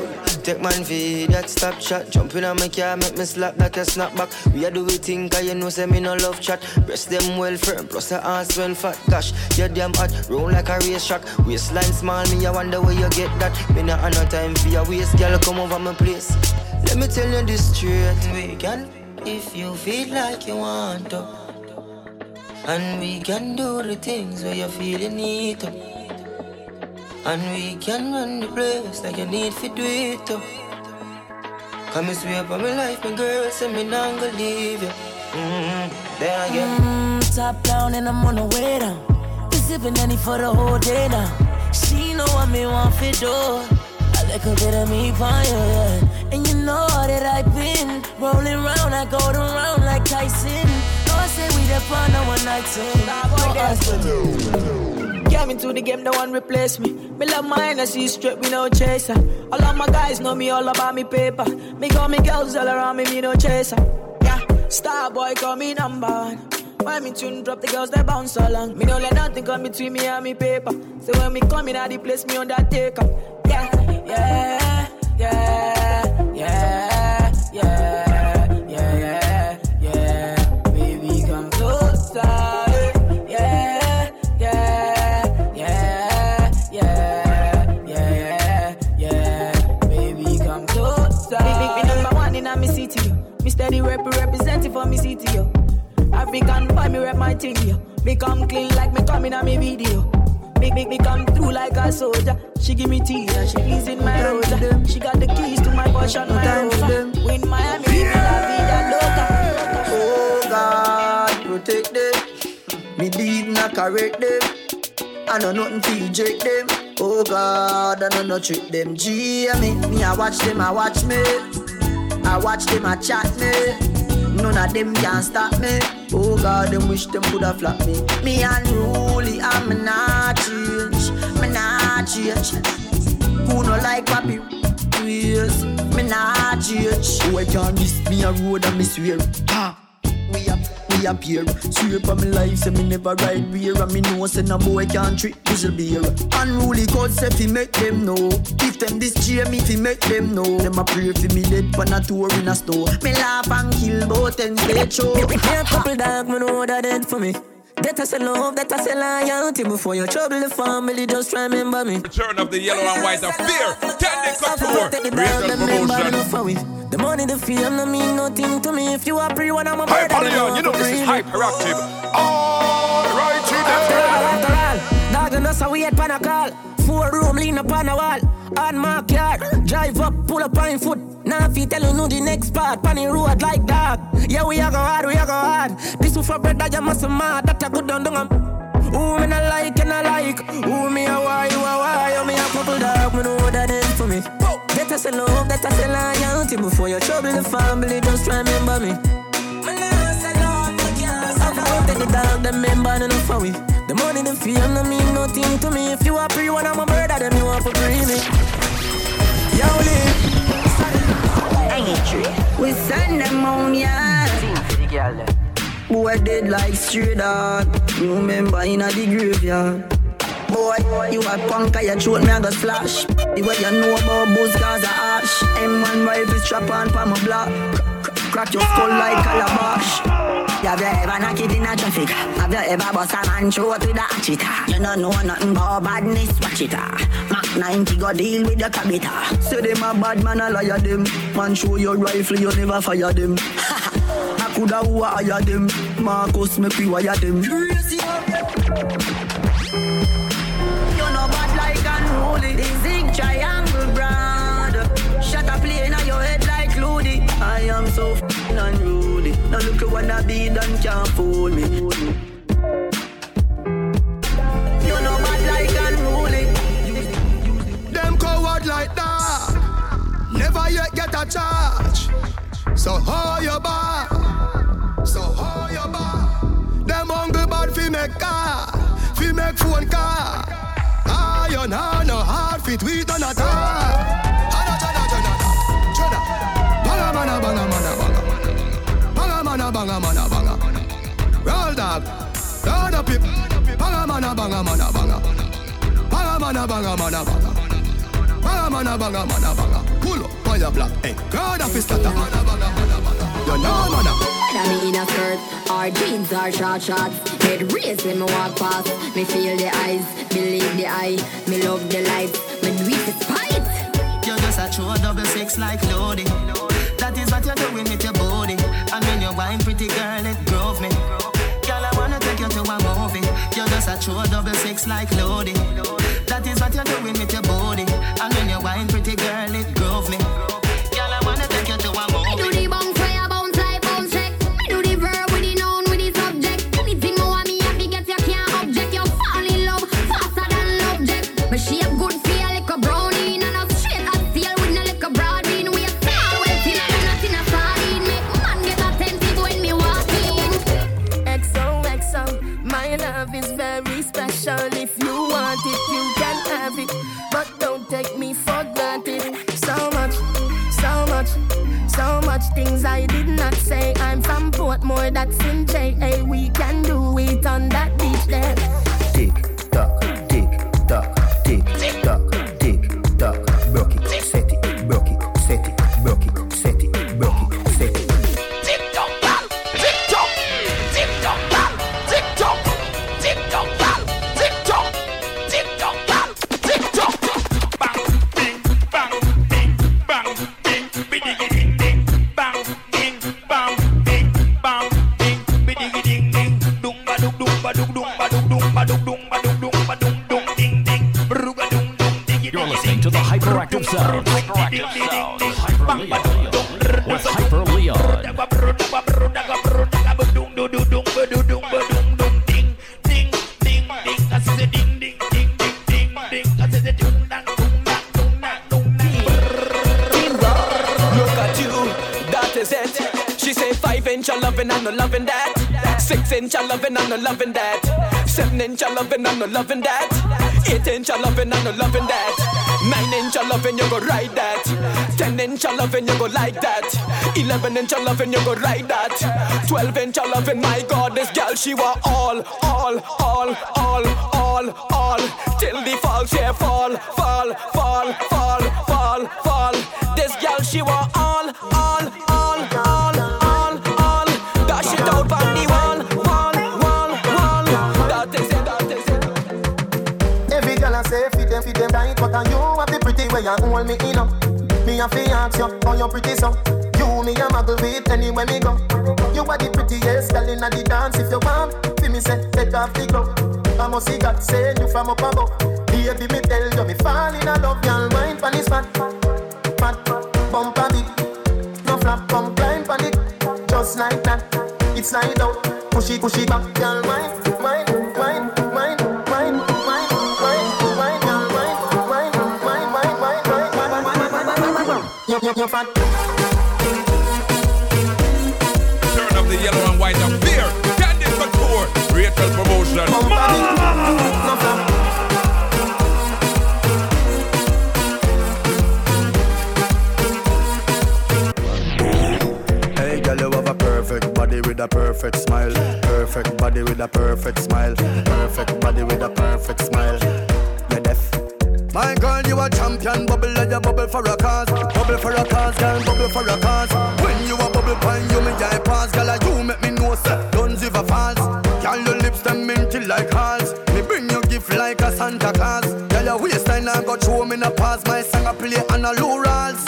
Take man for that stop shot. Jump in on my car, make me slap like a snapback. We a do we think, cause you know, say me no love chat. Breast them well firm, plus the ass well fat. Gosh, you damn hot, roll like a race track. Waistline small, me I wonder where you get that. Me not have no time for your waist, girl, come over my place. Let me tell you this straight. We can, if you feel like you want to. And we can do the things where you feel you need to. And we can run the place like you need to do it too. Come and swear for my life, my girl, say me not gonna leave you. Mm-hmm. There again. Mm, top down and I'm on the way down. We sipping any for the whole day now. She know what me want for do. A little bit of me fire, yeah. And you know that I've been rolling round, I go around like Tyson. No, I say we the fun on one night stand. No, us Came into the game, no one replace me. Me love I see straight, me no chaser. All of my guys know me all about me paper. Me got me girls all around me, me no chaser. Yeah, star boy call me number one. When me tune drop, the girls they bounce along. Me no let nothing come between me and me paper. So when me come in, I the place me undertaker. Yeah, yeah, African boy, me rep my thing, yo. Me come clean like me coming on me video. Big, big, me come through like a soldier. She give me tea and she is in my rosa. She got the keys to my Porsche, my rosa. Win Miami, viva la vida loca. Oh God, protect them. Me deed not correct them. I know nothing to eject them. Oh God, I know no trick them. G me, me I watch them, I watch me. I watch them, I chat me. None of them can stop me. Oh God, them wish them coulda flop me. Me unruly, I'm not change. Me not change. Who no like papi? Yes, me not GH. Oh, Boy can't miss me a road and me swear. Ha. We up, we appear. Swear for me life, say me never ride beer. And me know say no boy can't treat whistle beer. Unruly code say fi make them know. If them this cheer me fi make them know. Them a pray fi me dead pan a tour in a store. Me laugh and kill both and stage show. Me a couple dog, me know that dead for me. That I say love, that I say loyalty. Before you trouble the family, just remember me. Return of the yellow and white of fear. Candy Couture Rachel promotion. The money, the fame, no mean nothing to me. If you are pre one, I'm a Hype Allion, you know this is hyperactive. Alright, you After all, after all Dog, you know so we had pan a call. Four room, lean up on a wall. On my car, drive up, on foot. Now if you tell you know the next part, pan the road like that. Yeah, we are go hard, we are go hard. This for bread that you must mad, that a good done. Who me not like and I like? Who me a why, you a why? You oh, me a couple dog, me know that is for me. Better say love, better say loyalty Before you trouble the family, just remember me. Take the dog, them member enough for we The money, the fame, no mean nothing to me. If you are pre one, I'm a brother, then you want for free me. Yo, live we send them on, yeah. Boy dead like straight dog. Remember in a the graveyard. Boy, you a punk, I throat me a go slash. The way you know about booze, cause a ash. M1 rifle strap on for my block. Crack your skull like calabash. Have you ever knocked it in a traffic? Have you ever bust a man throat with a hatchet? You don't know nothing about badness, watch it. Mac 90 go deal with the cabita. Say them a bad man, I liar them. Man show your rifle, you never fire them. Ha <laughs> ha I coulda who hire them. Marcus make we wire them. Crazy. What I be done can't fool me. You know bad like unruly. Them coward like that. Never yet get a charge. So how you bar? So how you bar? Them hungry bad fi make car, fi make phone car. Iron hand no hard fit we done a Banga mana banga. Mana banga Roll dog Load up it. Banga mana banga mana banga. Banga mana banga mana banga. Banga mana banga mana banga. Pull up on your block. Hey God of his starter Mana banga mana banga. You know mana. Whether me in a skirt or jeans or short shorts. Head raised when me walk past. Me feel the eyes, believe the eye. Me love the lights, me do it despite You're just a true double six like Lodi. That is what you're doing with your wine pretty girl it drove me. Girl I wanna take you to a movie. You're just a true double six like Lodi. That is what you're doing inch of loving and no loving that. Eight inch of loving and no loving that. Nine inch of loving, you go ride that. Ten inch of loving, you go like that. Eleven inch of loving, you go ride that. Twelve inch of loving, my God, this girl she want all, all, all, all, all, all. Till the you hold me in up. Me a fi ask you, how you pretty so? You me a muggle with anywhere me go. You are the prettiest girl inna the dance. If you want, fi me say take off the glove. I must see God send you from up above. Baby, me tell you me fall in love, girl. Wine pon this fat, fat, bump a bit. No flap, come climb pon it, just like that. It's slide out, push it, push it back, a cause, girl, bubble for a cause. When you a bubble pine, you me eye pass. Girl, you make me know, sir. Guns if a falls. Girl, your lips them minty like halls. Me bring you gift like a Santa Claus. Girl, your waistline I got throw me in a pass. My song I play on a low rolls.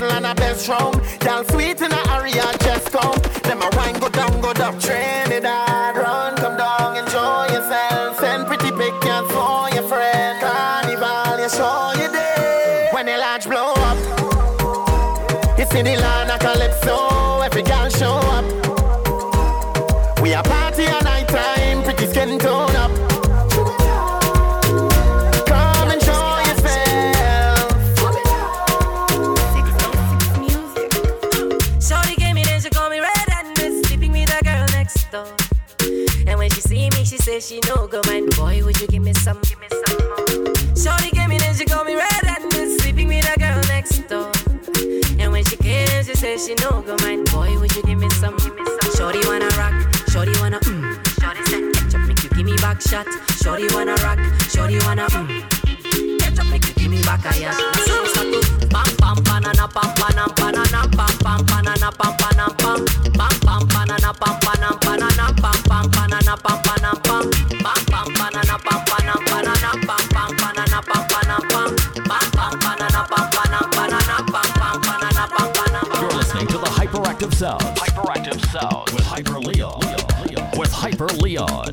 Bottle and a best round. Y'all sweet in a area, just come. Them a wine go down, go down. Trinidad, run, come down, enjoy yourself. Send pretty pictures for your friend. Carnival, you show you day. When the large blow up, it's in the land of Calypso. Every girl show up. We a party at night time, pretty skin tone shot. Shorty wanna rock, shorty wanna mm. Catch up, make you give me back a yacht. So start to bam bam banana pam banana banana pam pam banana pam banana pam bam bam banana pam banana banana pam pam banana pam banana pam bam bam banana pam banana banana pam pam banana pam banana pam bam bam banana pam banana banana pam pam banana pam banana You're listening to the Hyperactive Sound. Hyperactive Sound with Hyper Leon. With Hyper Leon.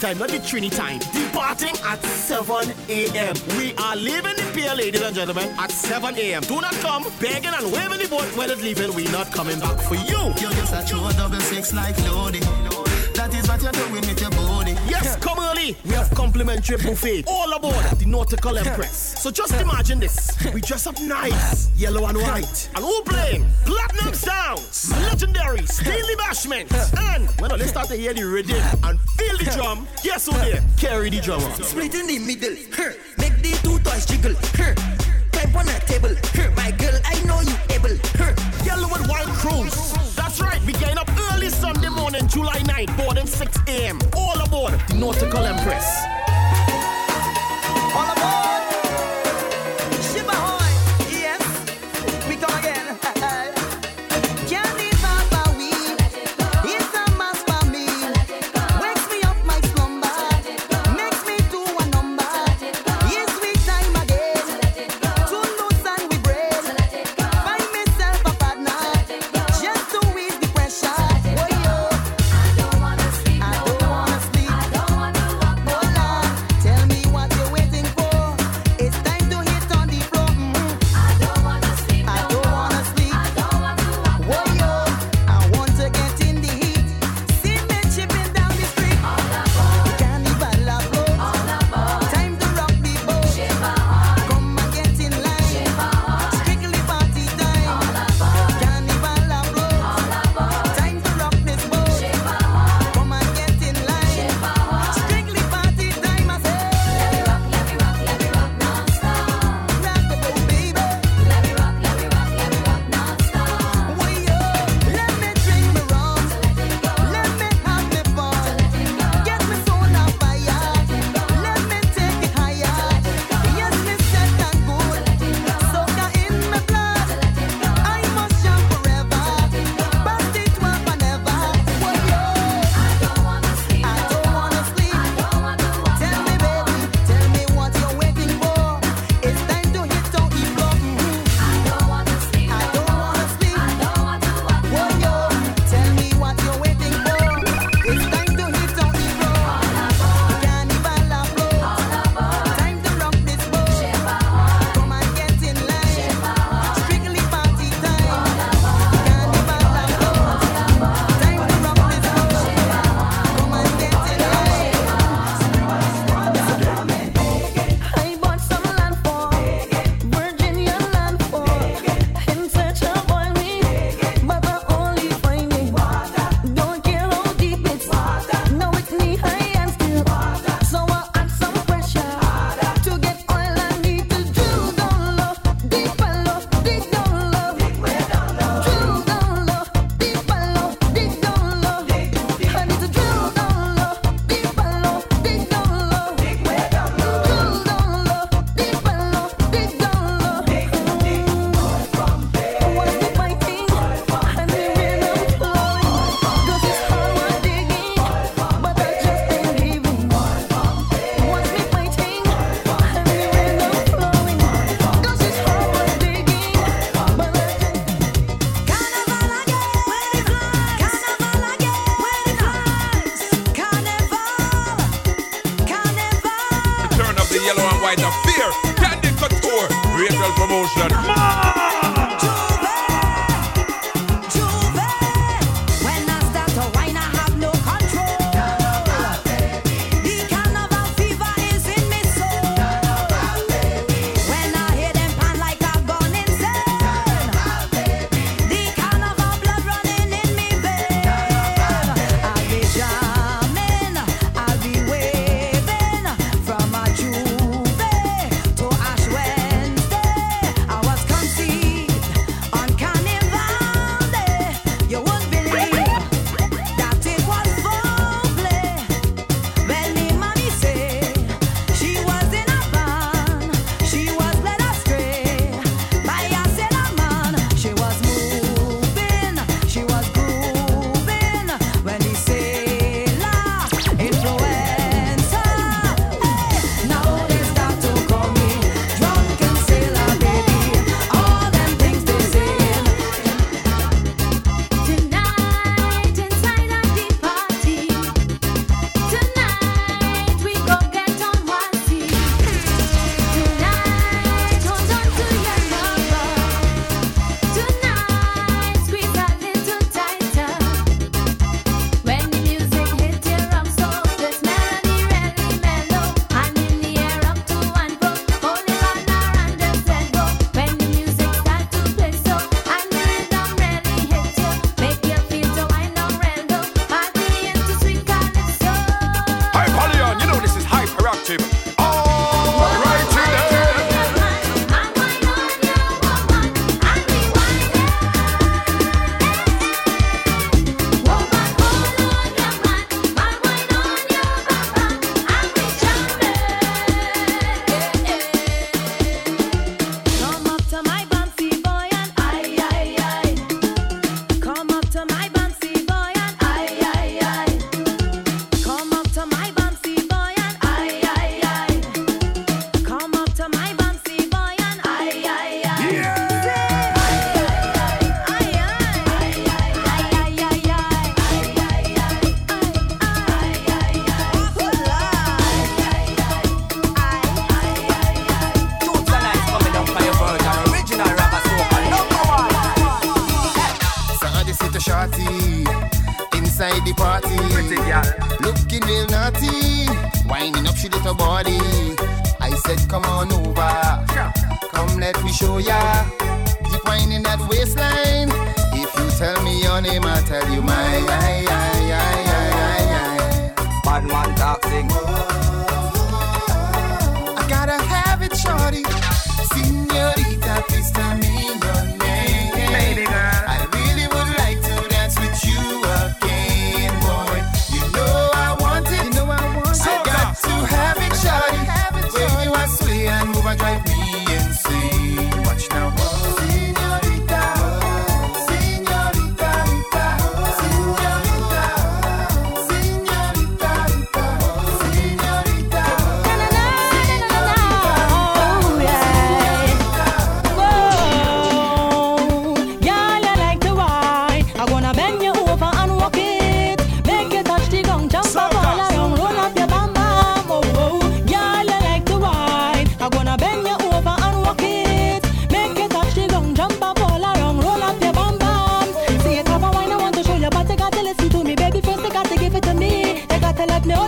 Time not the Trini time. Departing at 7 a.m. We are leaving the pier, ladies and gentlemen, at 7 a.m. Do not come begging and waving the boat when it's leaving. We're not coming back for you. You're just a true double six like loading. That is what you're doing with your body. Yes, come early. We have complimentary buffet all aboard the Nautical Empress. So just imagine this. We dress up nice, yellow and white. And who blame? And when they start to hear the rhythm and feel the drum, guess who there? Carry the drummer. Split in the middle, make the two toys jiggle. Climb on a table, my girl, I know you able. Yellow and white cruise. That's right, we getting up early Sunday morning, July 9th, boarding 6 a.m. All aboard the Nautical Empress.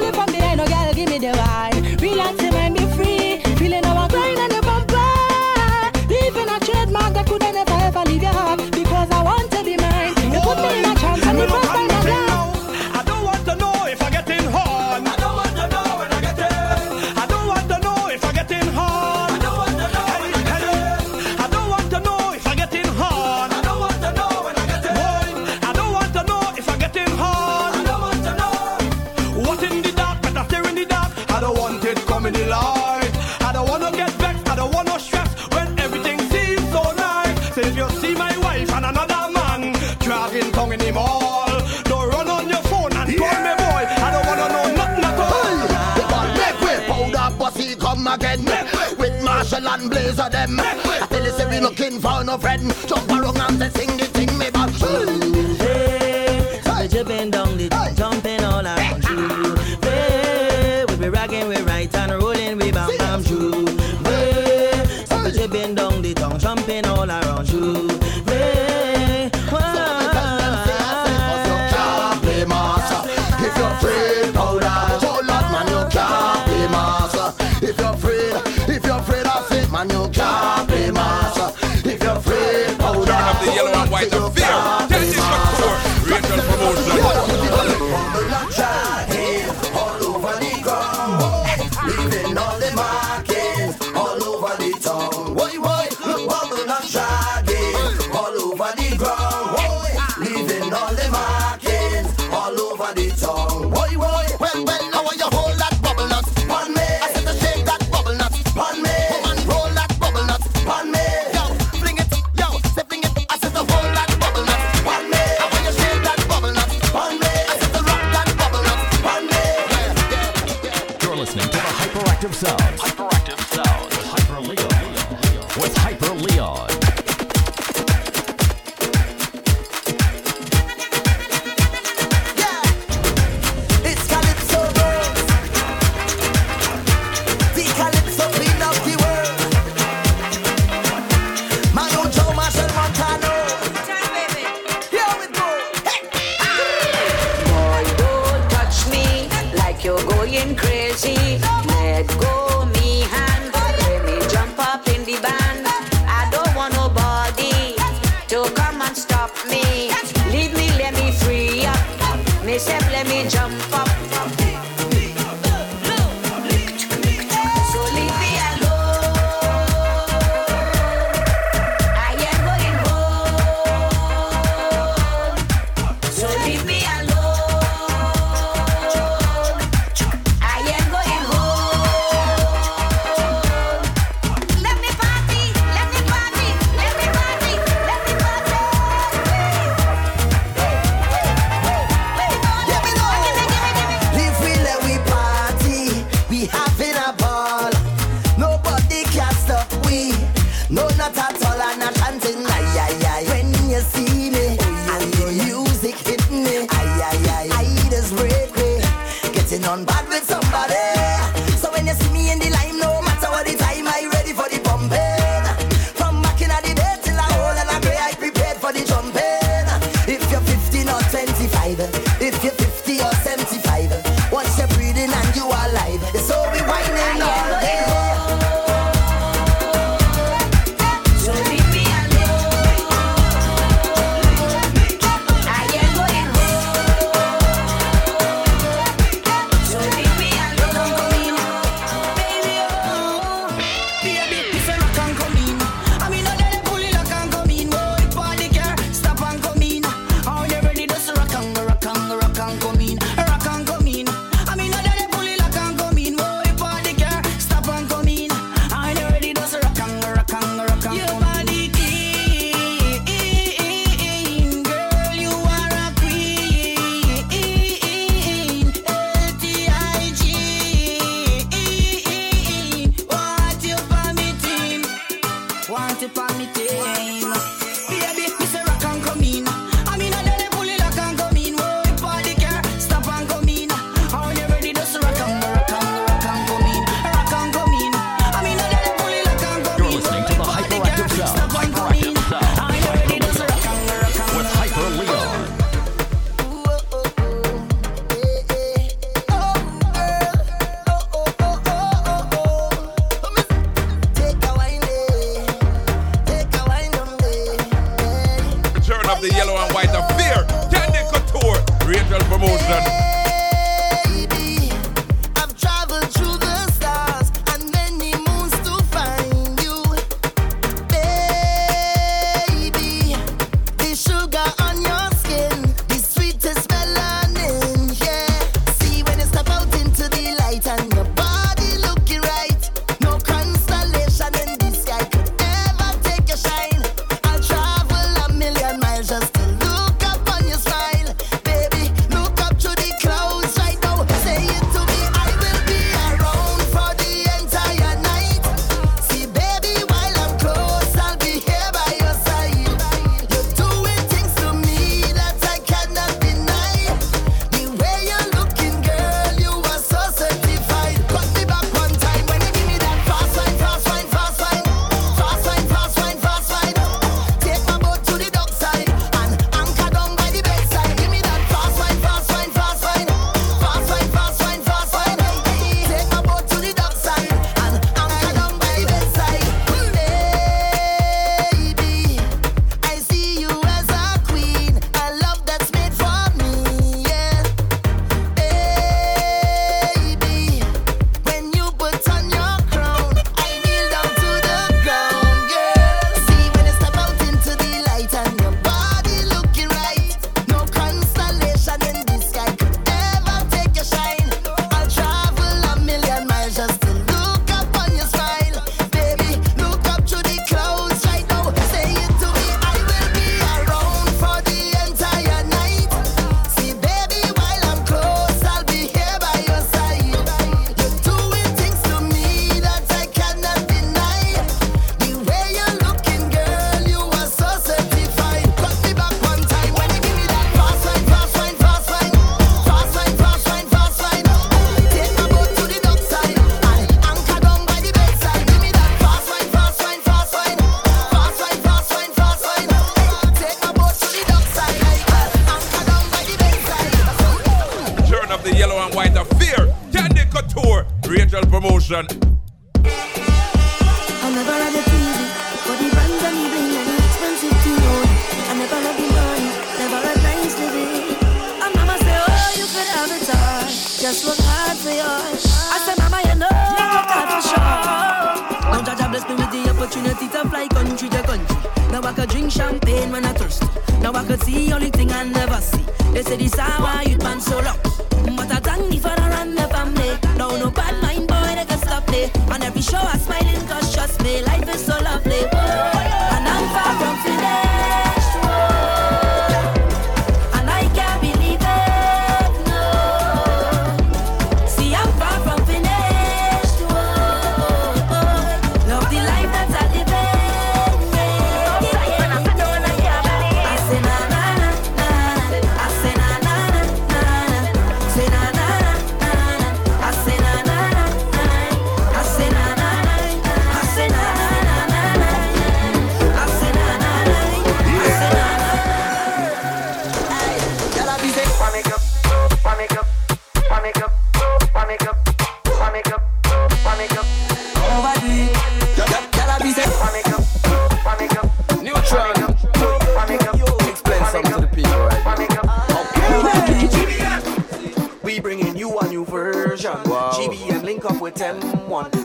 Only from behind, no girl, give me the is a them. I tell you, say we looking for no friend. Jump around and sing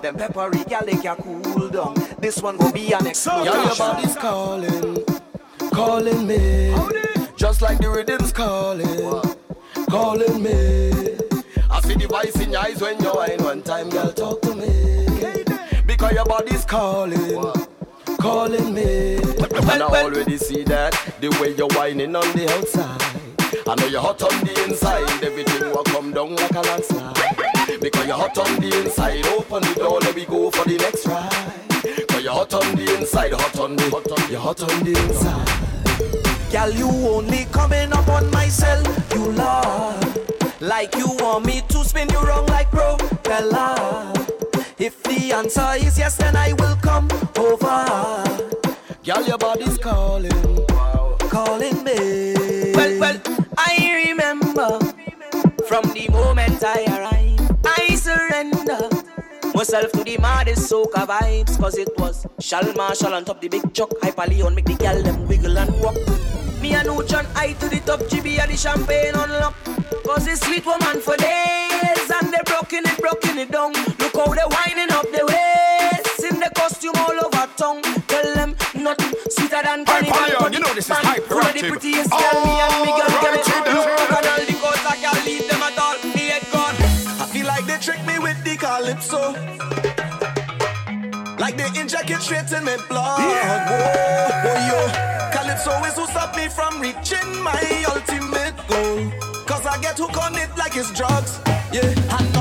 Them peppery gal they can cool down. This one will be an explosion. Girl, your body's calling, calling me. Just like the rhythm's calling, calling me. I see the voice in your eyes when you whine one time, girl, talk to me. Because your body's calling, calling me. And I already see that, the way you're whining on the outside. I know you're hot on the inside, everything will come down like a landslide. Because you're hot on the inside, open the door, let me go for the next ride. Cause you're hot on the inside, hot on the, hot on, you're hot on the inside. Girl, you only coming up on my cell, you love. Like you want me to spin you wrong like propeller. If the answer is yes, then I will come over. Girl, your body's calling, calling me. Well, well, I remember from the moment I arrived, myself to the maddest soca vibes. Cause it was Shal Marshall on top the big chuck, Hyper Leon make the gal them wiggle and walk. Me and Uchan I to the top, GB and the champagne unlock. Cause it's sweet woman for days, and they broken it, broken it down. Look how they winding up the waist in the costume all over tongue. Tell them nothing sweeter than Hyper carnival. Leon, you know this is Man, full of the hyperactive. prettiest girl, me and me girl get it. Alright, Look at all the girls, I can't leave them they trick me with the calypso. Like they inject it straight in my blood. Whoa, oh, yo. Calypso is who stop me from reaching my ultimate goal. Cause I get hooked on it like it's drugs. Yeah, I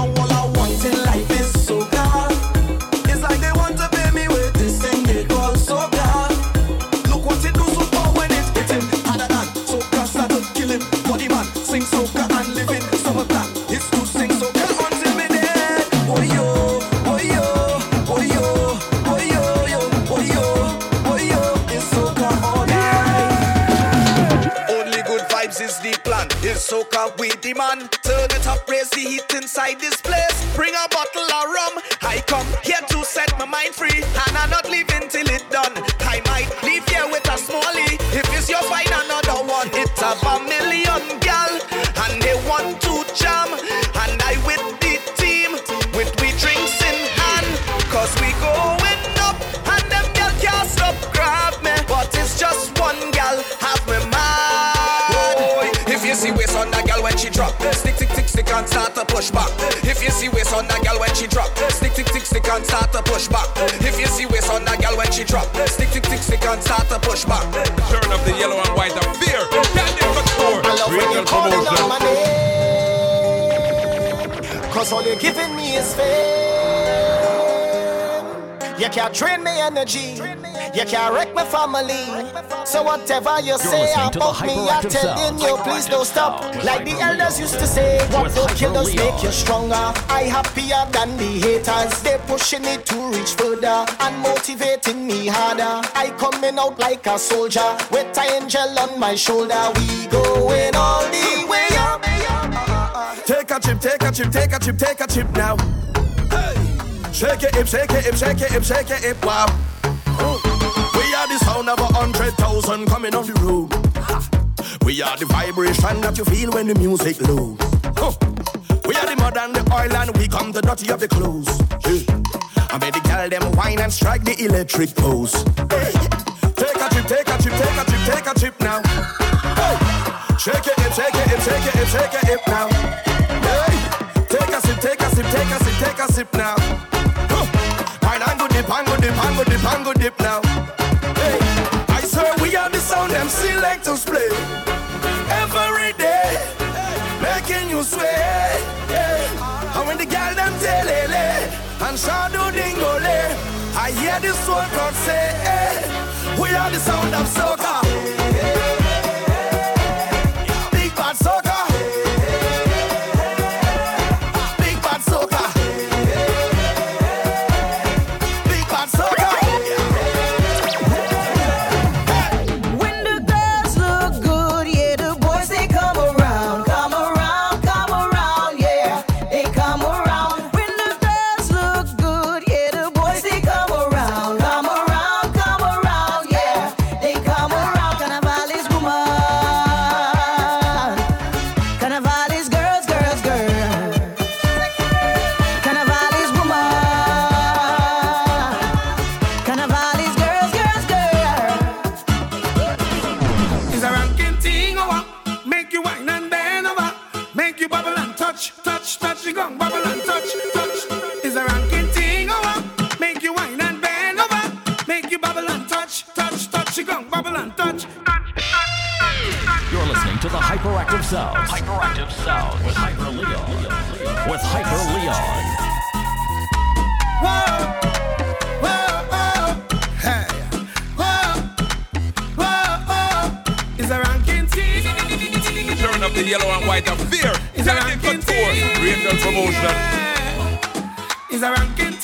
plan. It's soca we demand. Turn it up, raise the heat inside this place. Bring a bottle of rum. I come here to set my mind free, and I'm not leaving till it done. Drop, stick, stick, stick, stick and start to push back. If you see waist on that gal when she drop, stick, stick, stick, stick and start to push back. If you see waist on that gal when she drop, stick, stick, stick, stick and start to push back. Turn up the yellow and white of fear. Candy Couture. Rachel promotion. Cause all you're giving me is fame. You can't drain me energy. You can't wreck my family. So whatever you say listening to the about me, I'm telling sound. you, please don't stop. With Like the elders used to say, what With don't kill us make you stronger. I happier than the haters. They pushing it to reach further and motivating me harder. I coming out like a soldier with an angel on my shoulder. We going all the way up. Take a chip, take a chip, take a chip, take a chip now. Hey. Shake it, hip, shake it, hip, shake it, hip, shake it, hip, wow. The sound of a hundred thousand coming off the road. We are the vibration that you feel when the music low. Huh. We are the mud and the oil and we come the dirty of the clothes. Hey. I made the girl them wine and strike the electric pose. Hey. Take a chip, take a chip, take a chip, take a chip now. Hey. Shake it, shake it, shake it, shake it, hip now. Hey. Take a sip, take a sip, take a sip, take a sip now. Huh. Wine dip, and dip, and dip, and dip now. Them selectors play every day, making you sway. Yeah. And when the girl them tell eh, and shadow dingole, eh, I hear the soul crowd say, hey, we are the sound of soca. fight of fear. It's, a ranking tour. Rachel promotion. It's a ranking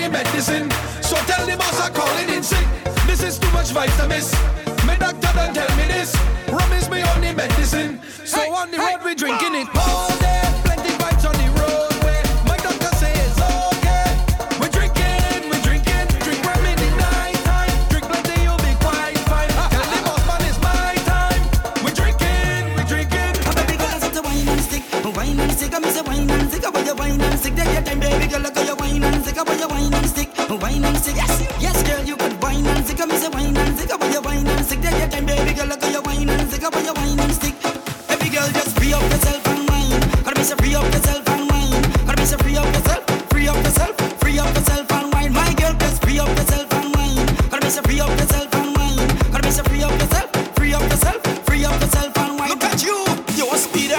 the medicine. So tell the boss I'm calling in sick. This is too much vitamins. My doctor don't tell me this. Rum is my only medicine. So hey, on the road hey, we drinking it. Oh. zig up your wine and stick, wine and stick. Yes, yes, girl, you could wine and zig up, say wine and zig up your wine and stick. Take your time, baby girl, look at your wine and zig up your wine and stick. Every girl just free up yourself and wine. Gotta be so free up yourself and wine. Gotta be so free up yourself, free up yourself, free up yourself and wine. My girl, just free up yourself and wine. Gotta be so free up yourself and wine. Gotta be so free up yourself, free up yourself, free up yourself and wine. Look at you, you're a speeder,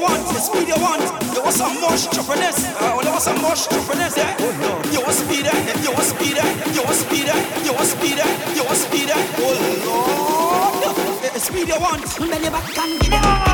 want? one, speeder one was a mush choppiness. I uh, was a mush choppiness. Yeah. Oh, no. You was speeder. Eh? You was speeder. Eh? You was speeder. Eh? You was speeder. You was speeder. Oh Lord. <laughs> Speed you want. Belly back and get it.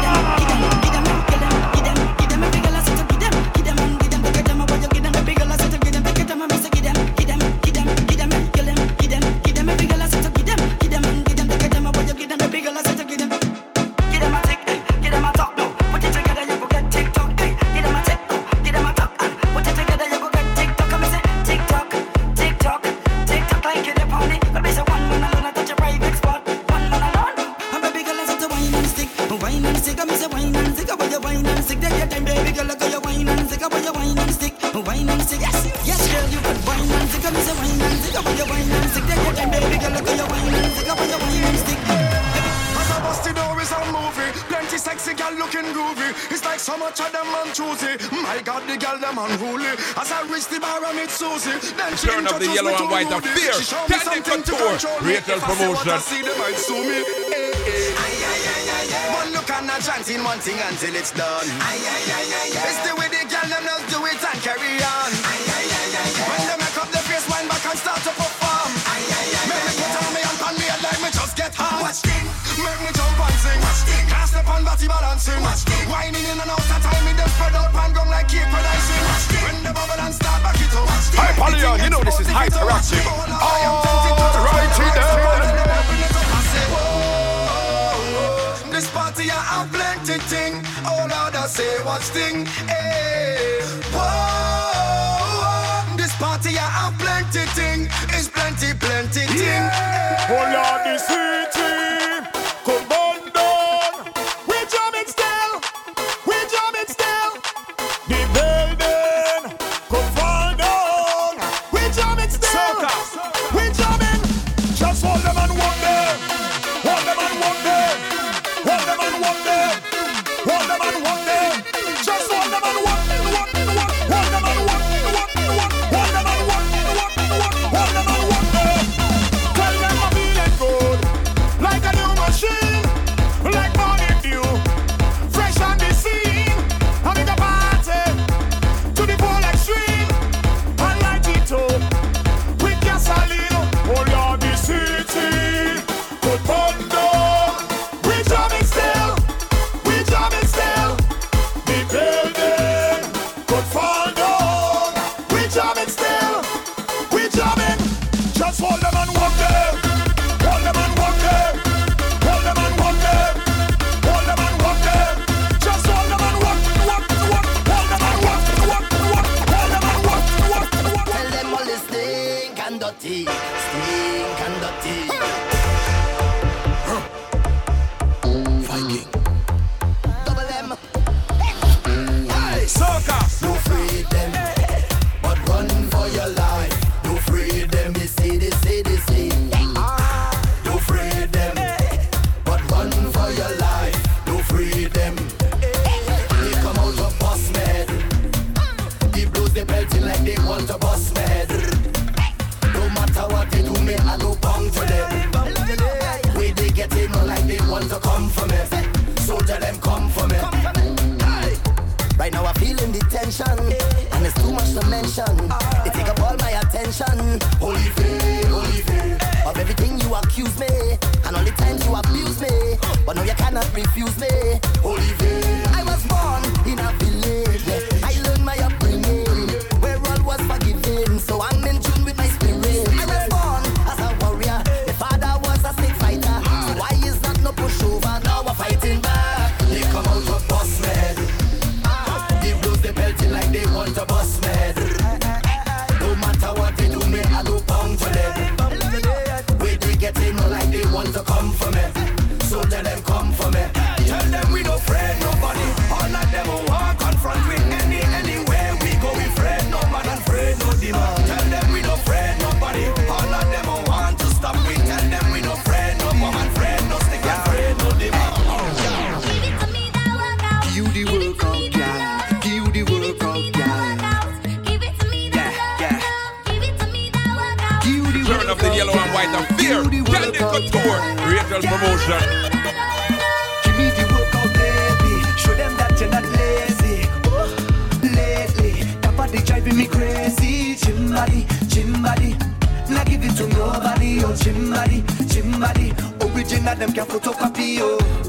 promotion. I see them might sue me. Hey, hey. Aye, aye, aye. One look and a chance in one thing until it's done. Aye, aye, aye, aye, aye. It's the way they girl them now do it and carry on. Aye, aye, aye, aye, aye. When they make up the face, wind back and start to perform. Aye, aye, aye, make aye, me put on me and pan me and like me just get hot. Watch this. Make me jump and sing. Watch this. Cast up on body balancing. Watch this. Whining in and out of time, me them spread out pan gum like keep predicing. Watch this. When the bubble and start back it up. Hype, you know this is hyperactive. Oh. have plenty thing. All Lord, I say what's thing. Hey, eh. whoa, whoa, this party I have plenty thing. It's plenty, plenty thing. Yeah. Hey. Oh Lord, this heat. girl promotion. Give me the workout, baby. Show them that you're not lazy. Oh, lately, that body driving me crazy. Chimbody, chimbody. Not give it to nobody. Oh, chimbody, chimbody. Original, them can photocopy. Oh.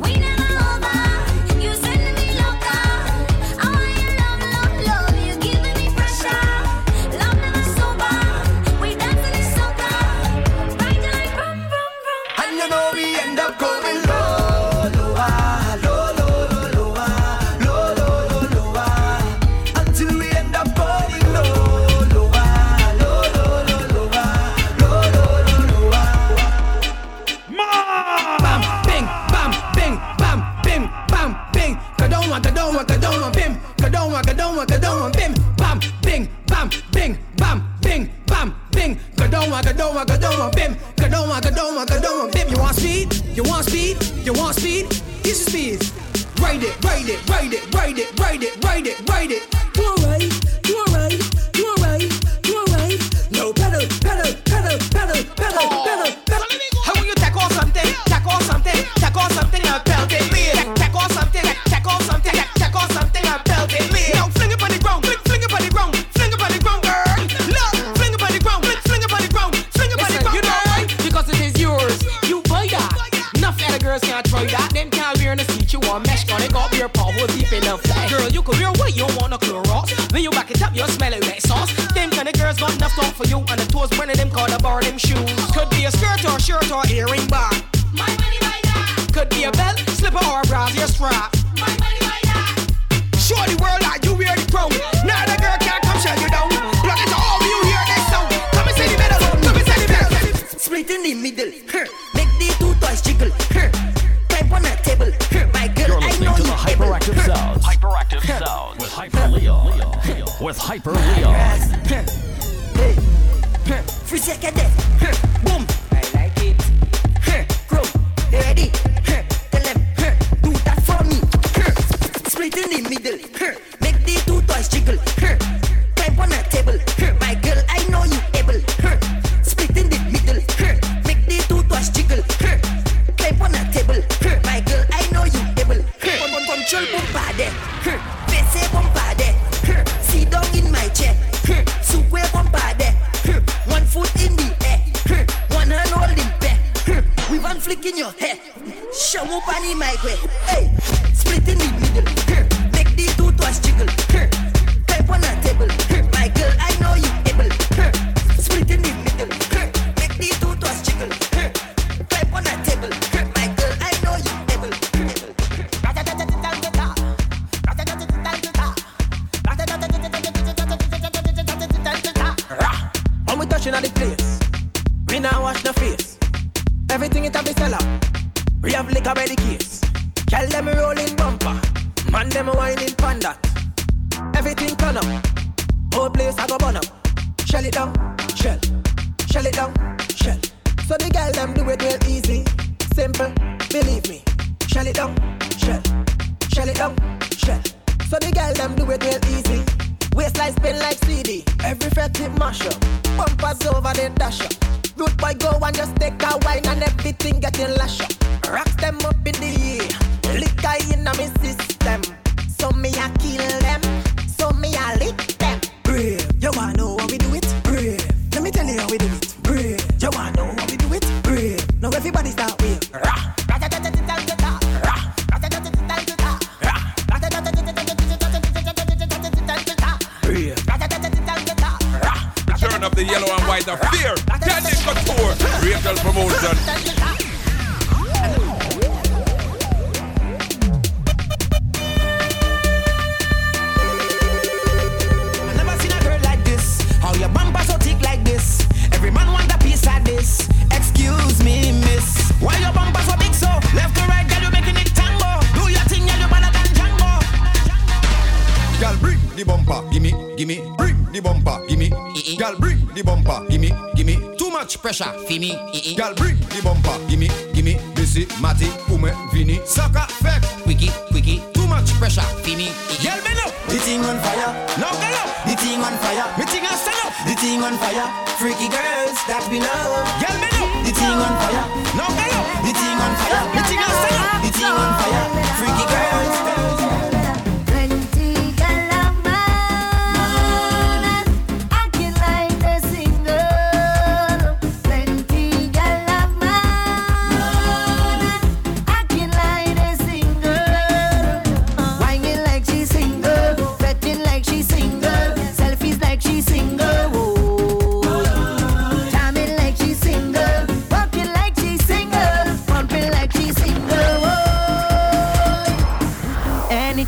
Calcio il Pompade!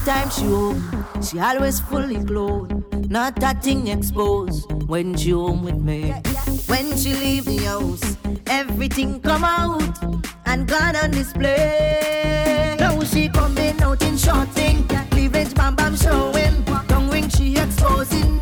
time she home, she always fully clothed, not that thing exposed. When she home with me, when she leave the house, everything come out and gone on display. Now she coming out in short thing, cleavage bam bam showing, tongue ring she exposing.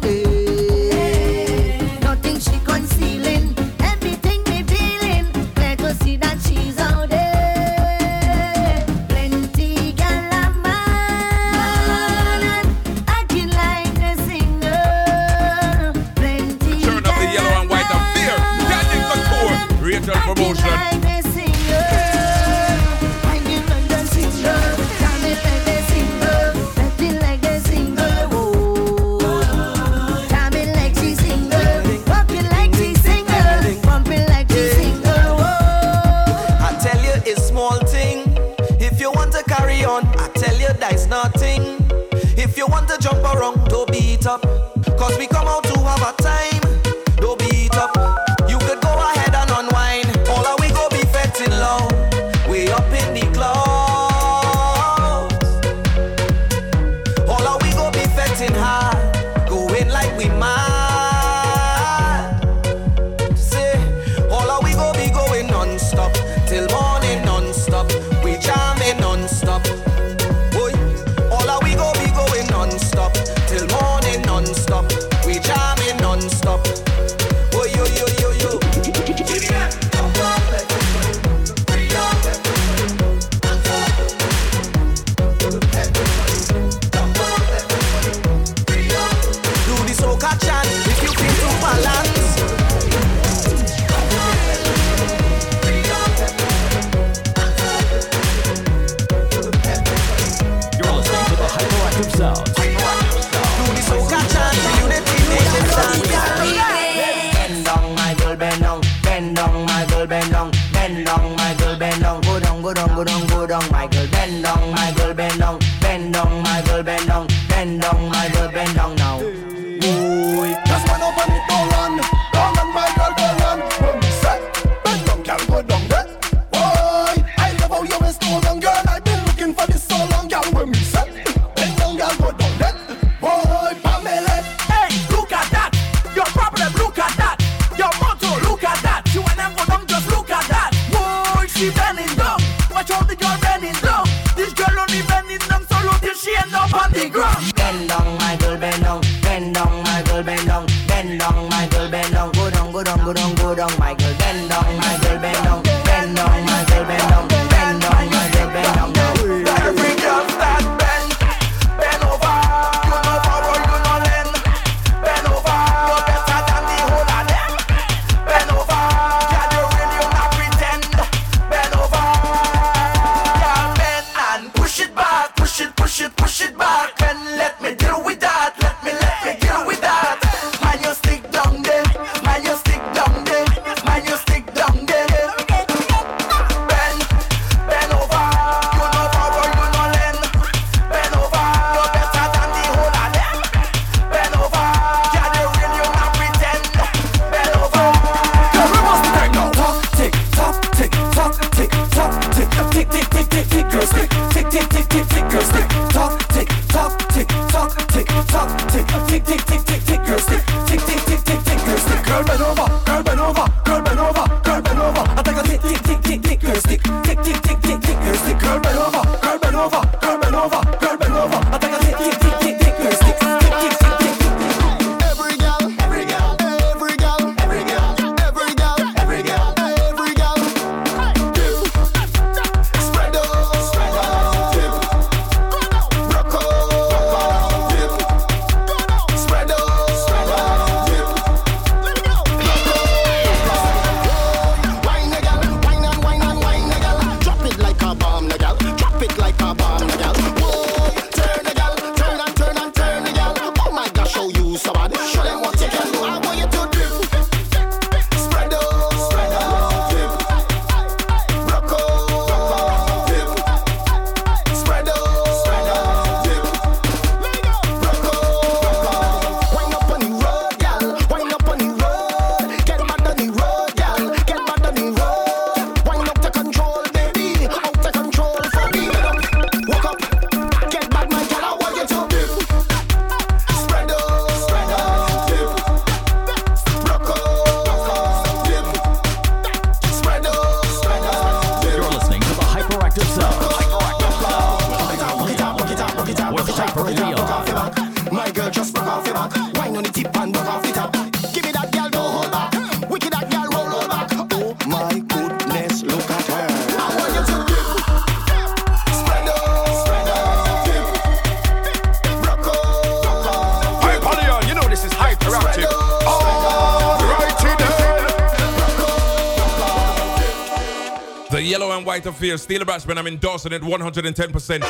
Affair. Steel Brassman, I'm endorsing it 110%. People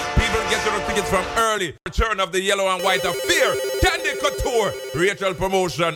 get their tickets from early. Return of the yellow and white affair. Candy Couture. Rachel Promotion.